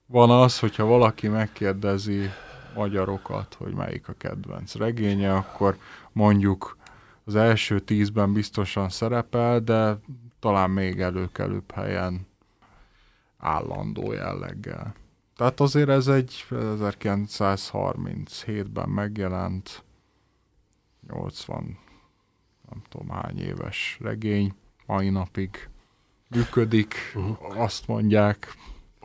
van az, hogyha valaki megkérdezi magyarokat, hogy melyik a kedvenc regénye, akkor mondjuk az első tízben biztosan szerepel, de talán még előkelőbb helyen állandó jelleggel. Tehát azért ez egy 1937-ben megjelent 80 nem tudom hány éves regény, mai napig működik, uh-huh. azt mondják.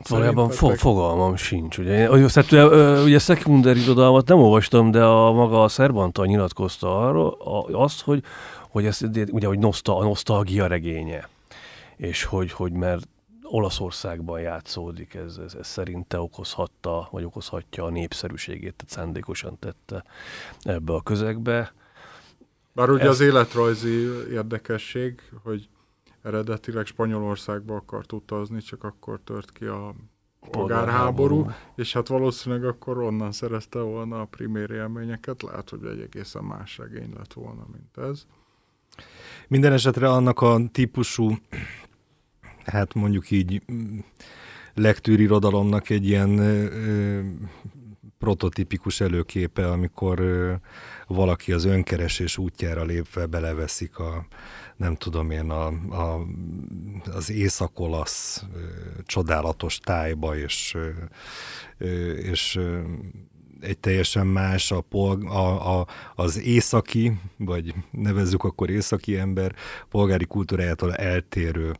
Valójában fo- fogalmam sincs. Ugye, ugye, ugye szekunder irodalmat nem olvastam, de a maga a Szerbanta nyilatkozta arról, a, azt, hogy, hogy ez ugye, hogy noszta, a nosztalgia regénye. És hogy, hogy mert Olaszországban játszódik, ez, ez, ez szerinte okozhatta, vagy okozhatja a népszerűségét, tehát szándékosan tette ebbe a közegbe. Bár ugye Ez... az életrajzi érdekesség, hogy eredetileg Spanyolországba akart utazni, csak akkor tört ki a polgárháború, és hát valószínűleg akkor onnan szerezte volna a primér élményeket, lehet, hogy egy egészen más regény lett volna, mint ez. Minden esetre annak a típusú, hát mondjuk így lektűrirodalomnak egy ilyen prototipikus előképe, amikor valaki az önkeresés útjára lépve beleveszik a, nem tudom én, a, a, az északolasz csodálatos tájba, és, és egy teljesen más a, polg- a, a, az északi, vagy nevezzük akkor északi ember polgári kultúrájától eltérő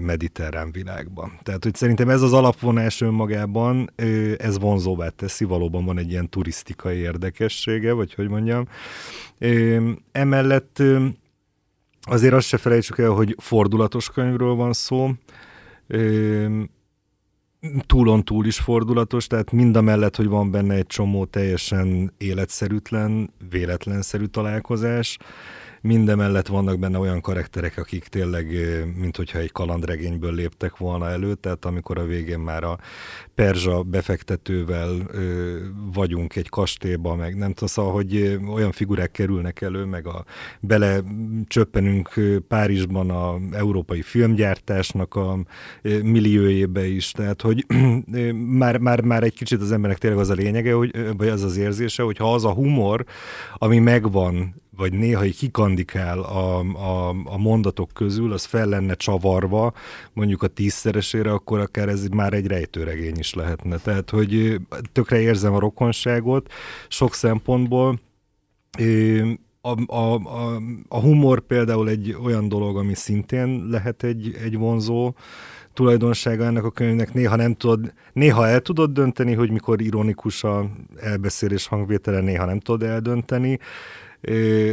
mediterrán világban. Tehát, hogy szerintem ez az alapvonás önmagában, ez vonzóvá teszi, valóban van egy ilyen turisztikai érdekessége, vagy hogy mondjam. Emellett azért azt se felejtsük el, hogy fordulatos könyvről van szó, túlon túl is fordulatos, tehát mind a mellett, hogy van benne egy csomó teljesen életszerűtlen, véletlenszerű találkozás, Mindemellett vannak benne olyan karakterek, akik tényleg, mint hogyha egy kalandregényből léptek volna elő, tehát amikor a végén már a perzsa befektetővel vagyunk egy kastélyba, meg nem tudom, szóval, hogy olyan figurák kerülnek elő, meg a bele csöppenünk Párizsban a európai filmgyártásnak a milliójébe is, tehát hogy már, már, már egy kicsit az embernek tényleg az a lényege, hogy, vagy az az érzése, hogy ha az a humor, ami megvan vagy néha így kikandikál a, a, a mondatok közül, az fel lenne csavarva mondjuk a tízszeresére, akkor akár ez már egy rejtőregény is lehetne. Tehát, hogy tökre érzem a rokonságot sok szempontból. A, a, a, a humor például egy olyan dolog, ami szintén lehet egy, egy vonzó tulajdonsága ennek a könyvnek. Néha nem tudod, néha el tudod dönteni, hogy mikor ironikus a elbeszélés hangvétele, néha nem tudod eldönteni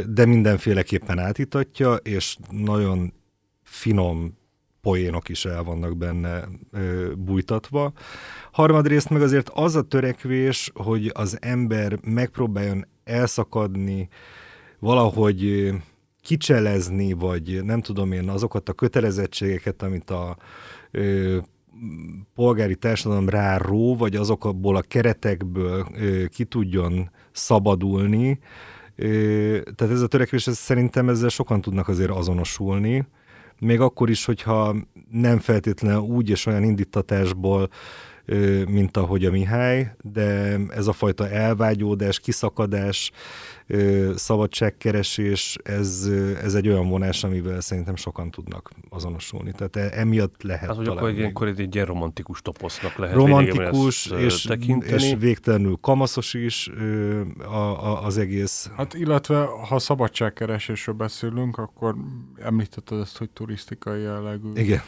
de mindenféleképpen átítatja, és nagyon finom poénok is el vannak benne ö, bújtatva. Harmadrészt meg azért az a törekvés, hogy az ember megpróbáljon elszakadni, valahogy kicselezni, vagy nem tudom én, azokat a kötelezettségeket, amit a ö, polgári társadalom ráró, vagy azokból a keretekből ö, ki tudjon szabadulni, tehát ez a törekvés, ez szerintem ezzel sokan tudnak azért azonosulni, még akkor is, hogyha nem feltétlenül úgy és olyan indítatásból mint ahogy a Mihály, de ez a fajta elvágyódás, kiszakadás, szabadságkeresés, ez, ez egy olyan vonás, amivel szerintem sokan tudnak azonosulni. Tehát e, emiatt lehet hát, hogy akkor egy, akkor egy ilyen romantikus toposznak lehet Romantikus és, és végtelenül kamaszos is a, a, az egész. Hát illetve, ha szabadságkeresésről beszélünk, akkor említetted ezt, hogy turisztikai jellegű. Igen.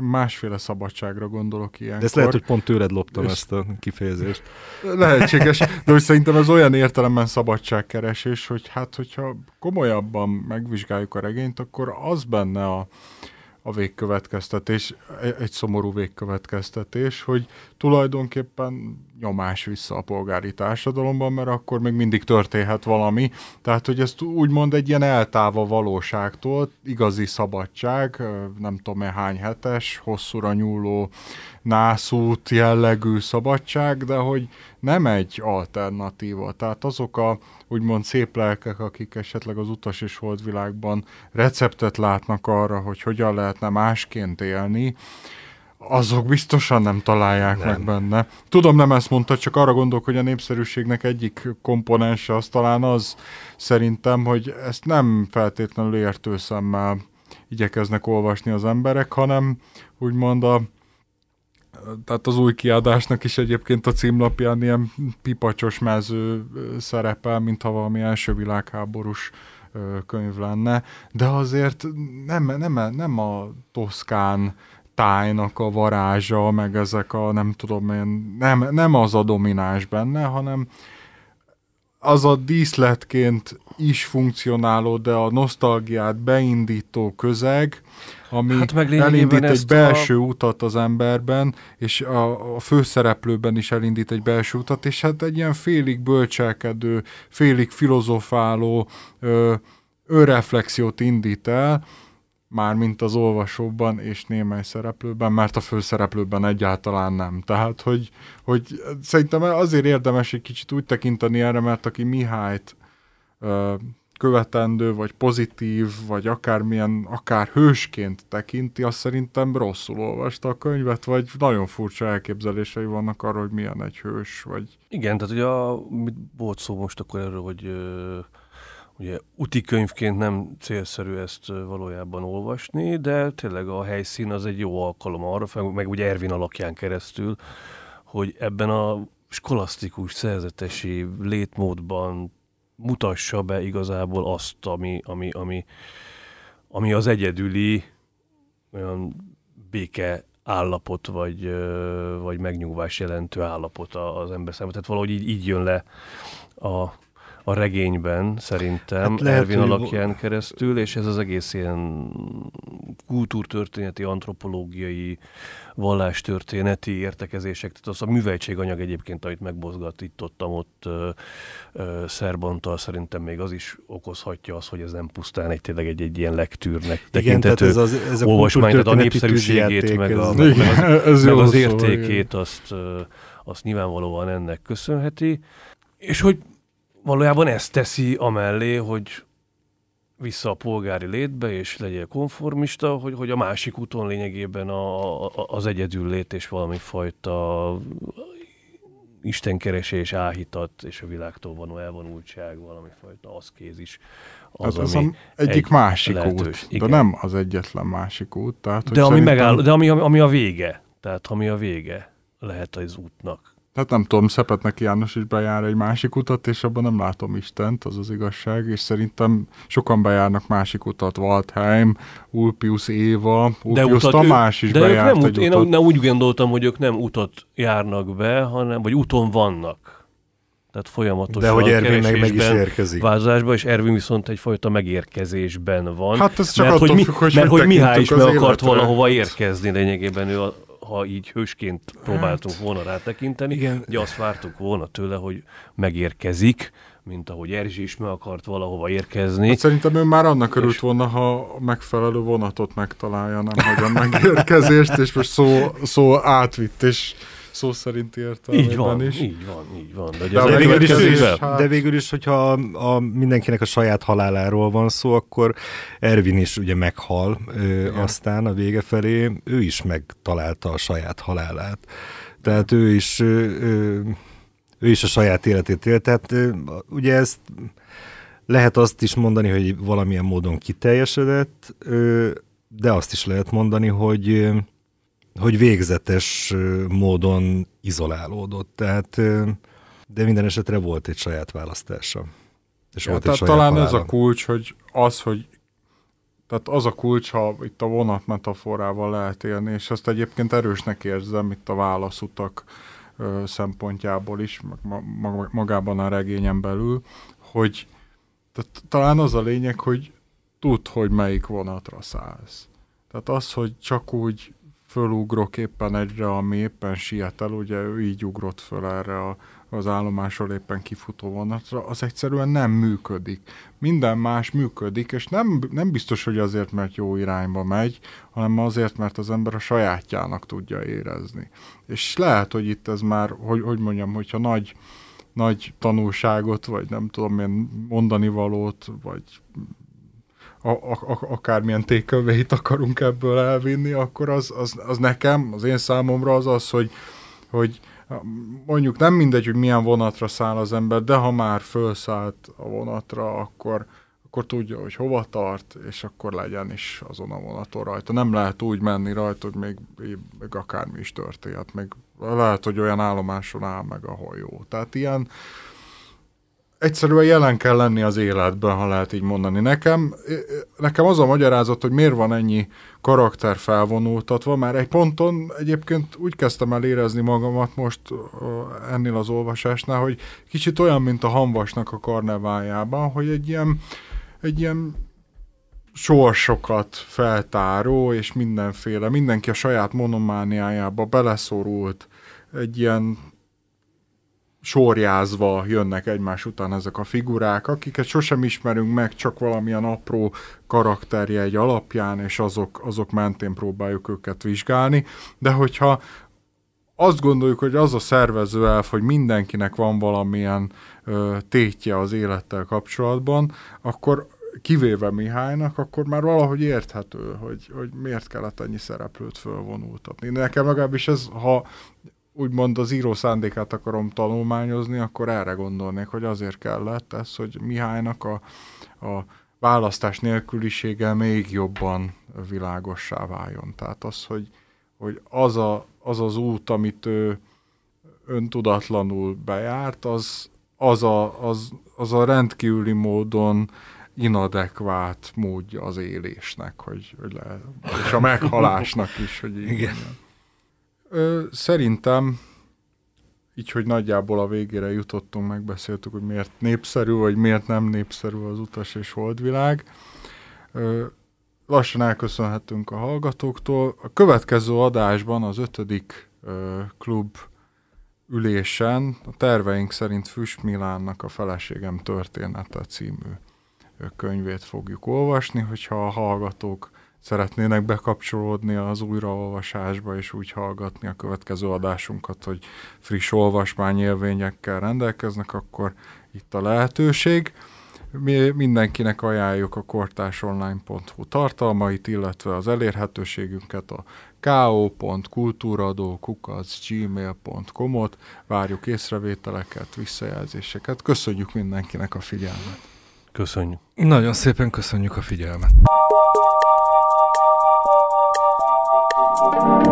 Másféle szabadságra gondolok ilyen. De ezt lehet, hogy pont tőled loptam és ezt a kifejezést. Lehetséges, de hogy szerintem ez olyan értelemben szabadságkeresés, hogy hát, hogyha komolyabban megvizsgáljuk a regényt, akkor az benne a, a végkövetkeztetés, egy szomorú végkövetkeztetés, hogy tulajdonképpen nyomás vissza a polgári társadalomban, mert akkor még mindig történhet valami. Tehát, hogy ezt úgymond egy ilyen eltáva valóságtól, igazi szabadság, nem tudom hány hetes, hosszúra nyúló nászút jellegű szabadság, de hogy nem egy alternatíva. Tehát azok a úgymond szép lelkek, akik esetleg az utas és holdvilágban receptet látnak arra, hogy hogyan lehetne másként élni, azok biztosan nem találják nem. meg benne. Tudom, nem ezt mondta, csak arra gondolok, hogy a népszerűségnek egyik komponense az talán az szerintem, hogy ezt nem feltétlenül értő szemmel igyekeznek olvasni az emberek, hanem úgymond a tehát az új kiadásnak is egyébként a címlapján ilyen pipacsos mező szerepel, mintha valami első világháborús könyv lenne, de azért nem, nem, nem a toszkán tájnak a varázsa, meg ezek a nem tudom én, nem, nem az a domináns benne, hanem az a díszletként is funkcionáló, de a nosztalgiát beindító közeg, ami hát elindít egy belső a... utat az emberben, és a, a főszereplőben is elindít egy belső utat, és hát egy ilyen félig bölcselkedő, félig filozofáló ö, önreflexiót indít el, már mint az olvasóban és némely szereplőben, mert a főszereplőben egyáltalán nem. Tehát, hogy, hogy szerintem azért érdemes egy kicsit úgy tekinteni erre, mert aki Mihályt ö, követendő, vagy pozitív, vagy akármilyen, akár hősként tekinti, azt szerintem rosszul olvasta a könyvet, vagy nagyon furcsa elképzelései vannak arról, hogy milyen egy hős, vagy... Igen, tehát ugye a, mit volt szó most akkor erről, hogy ö, ugye úti könyvként nem célszerű ezt valójában olvasni, de tényleg a helyszín az egy jó alkalom arra, meg ugye Ervin alakján keresztül, hogy ebben a skolasztikus szerzetesi létmódban mutassa be igazából azt, ami, ami, ami, ami az egyedüli olyan béke állapot, vagy, vagy megnyugvás jelentő állapot az ember számára. Tehát valahogy így, így jön le a, a regényben szerintem, hát lehet, Ervin alakján keresztül, és ez az egész ilyen kultúrtörténeti, antropológiai, vallástörténeti értekezések, tehát az a műveltséganyag egyébként, amit megmozgat itt ott, ott ö, ö, Szerbantal szerintem még az is okozhatja az, hogy ez nem pusztán egy tényleg egy, egy ilyen lektűrnek tekintető ez, az, ez a olvasmány, tehát a népszerűségét, meg, a, meg, meg, az, ez meg az értékét, azt, azt nyilvánvalóan ennek köszönheti, és hogy valójában ezt teszi amellé, hogy vissza a polgári létbe, és legyél konformista, hogy, hogy a másik úton lényegében a, a, az egyedül lét és valami fajta istenkeresés, áhítat és a világtól való elvonultság, valami fajta aszkézis. Az, hát az ami egyik egy másik lehetős. út, Igen. de nem az egyetlen másik út. Tehát, de ami, szerintem... megáll, de ami, ami a vége, tehát ami a vége lehet az útnak. Tehát nem tudom, Szepetnek János is bejár egy másik utat, és abban nem látom Istent, az az igazság, és szerintem sokan bejárnak másik utat, Waldheim, Ulpius Éva, Ulpius Tamás ő, is de bejárt nem egy Én utat. nem úgy gondoltam, hogy ők nem utat járnak be, hanem, vagy úton vannak. Tehát folyamatosan De hogy Ervin meg, meg is érkezik. Változásban, és Ervin viszont egyfajta megérkezésben van. Hát ez csak mert, hogy, mi, függ, hogy mert hogy Mihály is meg akart valahova érkezni lényegében, ő a, ha így hősként próbáltunk hát, volna rátekinteni, igen. ugye azt vártuk volna tőle, hogy megérkezik, mint ahogy Erzsi is meg akart valahova érkezni. Hát szerintem ő már annak örült és... volna, ha megfelelő vonatot megtalálja, nem hogy a megérkezést, és most szó, szó átvitt, és szó szerint értelmében így van, is. Így van, így van. De, de, végül, is, is, hát... de végül is, hogyha a, a mindenkinek a saját haláláról van szó, akkor Ervin is ugye meghal ö, aztán a vége felé, ő is megtalálta a saját halálát. Tehát ő is, ö, ő is a saját életét élt. Tehát ö, ugye ezt lehet azt is mondani, hogy valamilyen módon kiteljesedett, ö, de azt is lehet mondani, hogy hogy végzetes módon izolálódott. Tehát, de minden esetre volt egy saját választása. És ja, volt egy saját talán ez a kulcs, hogy az, hogy tehát az a kulcs, ha itt a vonat metaforával lehet élni, és azt egyébként erősnek érzem itt a válaszutak ö, szempontjából is, meg ma, magában a regényen belül, hogy tehát talán az a lényeg, hogy tud, hogy melyik vonatra szállsz. Tehát az, hogy csak úgy fölugrok éppen egyre, ami éppen siet el, ugye ő így ugrott föl erre a, az állomásról éppen kifutó vonatra, az egyszerűen nem működik. Minden más működik, és nem, nem biztos, hogy azért, mert jó irányba megy, hanem azért, mert az ember a sajátjának tudja érezni. És lehet, hogy itt ez már, hogy, hogy mondjam, hogyha nagy, nagy tanulságot, vagy nem tudom én mondani valót, vagy a, a, akármilyen téköveit akarunk ebből elvinni, akkor az, az, az nekem, az én számomra az az, hogy, hogy mondjuk nem mindegy, hogy milyen vonatra száll az ember, de ha már felszállt a vonatra, akkor, akkor tudja, hogy hova tart, és akkor legyen is azon a vonaton rajta. Nem lehet úgy menni rajta, hogy még, még akármi is történhet. Még lehet, hogy olyan állomáson áll meg a hajó. Tehát ilyen, egyszerűen jelen kell lenni az életben, ha lehet így mondani. Nekem, nekem az a magyarázat, hogy miért van ennyi karakter felvonultatva, már egy ponton egyébként úgy kezdtem el érezni magamat most ennél az olvasásnál, hogy kicsit olyan, mint a hamvasnak a karnevájában, hogy egy ilyen, egy ilyen sorsokat feltáró, és mindenféle, mindenki a saját monomániájába beleszorult, egy ilyen sorjázva jönnek egymás után ezek a figurák, akiket sosem ismerünk meg, csak valamilyen apró karakterje egy alapján, és azok, azok mentén próbáljuk őket vizsgálni, de hogyha azt gondoljuk, hogy az a szervező elf, hogy mindenkinek van valamilyen ö, tétje az élettel kapcsolatban, akkor kivéve Mihálynak, akkor már valahogy érthető, hogy, hogy miért kellett ennyi szereplőt fölvonultatni. Nekem legalábbis ez, ha úgymond az író szándékát akarom tanulmányozni, akkor erre gondolnék, hogy azért kellett ez, hogy Mihálynak a, a választás nélkülisége még jobban világossá váljon. Tehát az, hogy, hogy az, a, az az út, amit ő öntudatlanul bejárt, az, az, a, az, az a rendkívüli módon inadekvát módja az élésnek, hogy, hogy le, és a meghalásnak is, hogy így Igen. Mondjam. Ö, szerintem, így, hogy nagyjából a végére jutottunk, megbeszéltük, hogy miért népszerű, vagy miért nem népszerű az utas és holdvilág. Ö, lassan elköszönhetünk a hallgatóktól. A következő adásban az ötödik ö, klub ülésen a terveink szerint Füst Milánnak a Feleségem története című könyvét fogjuk olvasni, hogyha a hallgatók szeretnének bekapcsolódni az újraolvasásba, és úgy hallgatni a következő adásunkat, hogy friss olvasmányélvényekkel rendelkeznek, akkor itt a lehetőség. Mi mindenkinek ajánljuk a kortásonline.hu tartalmait, illetve az elérhetőségünket a ko.kultúradó.gmail.com-ot. Várjuk észrevételeket, visszajelzéseket. Köszönjük mindenkinek a figyelmet! Köszönjük! Nagyon szépen köszönjük a figyelmet! Thank you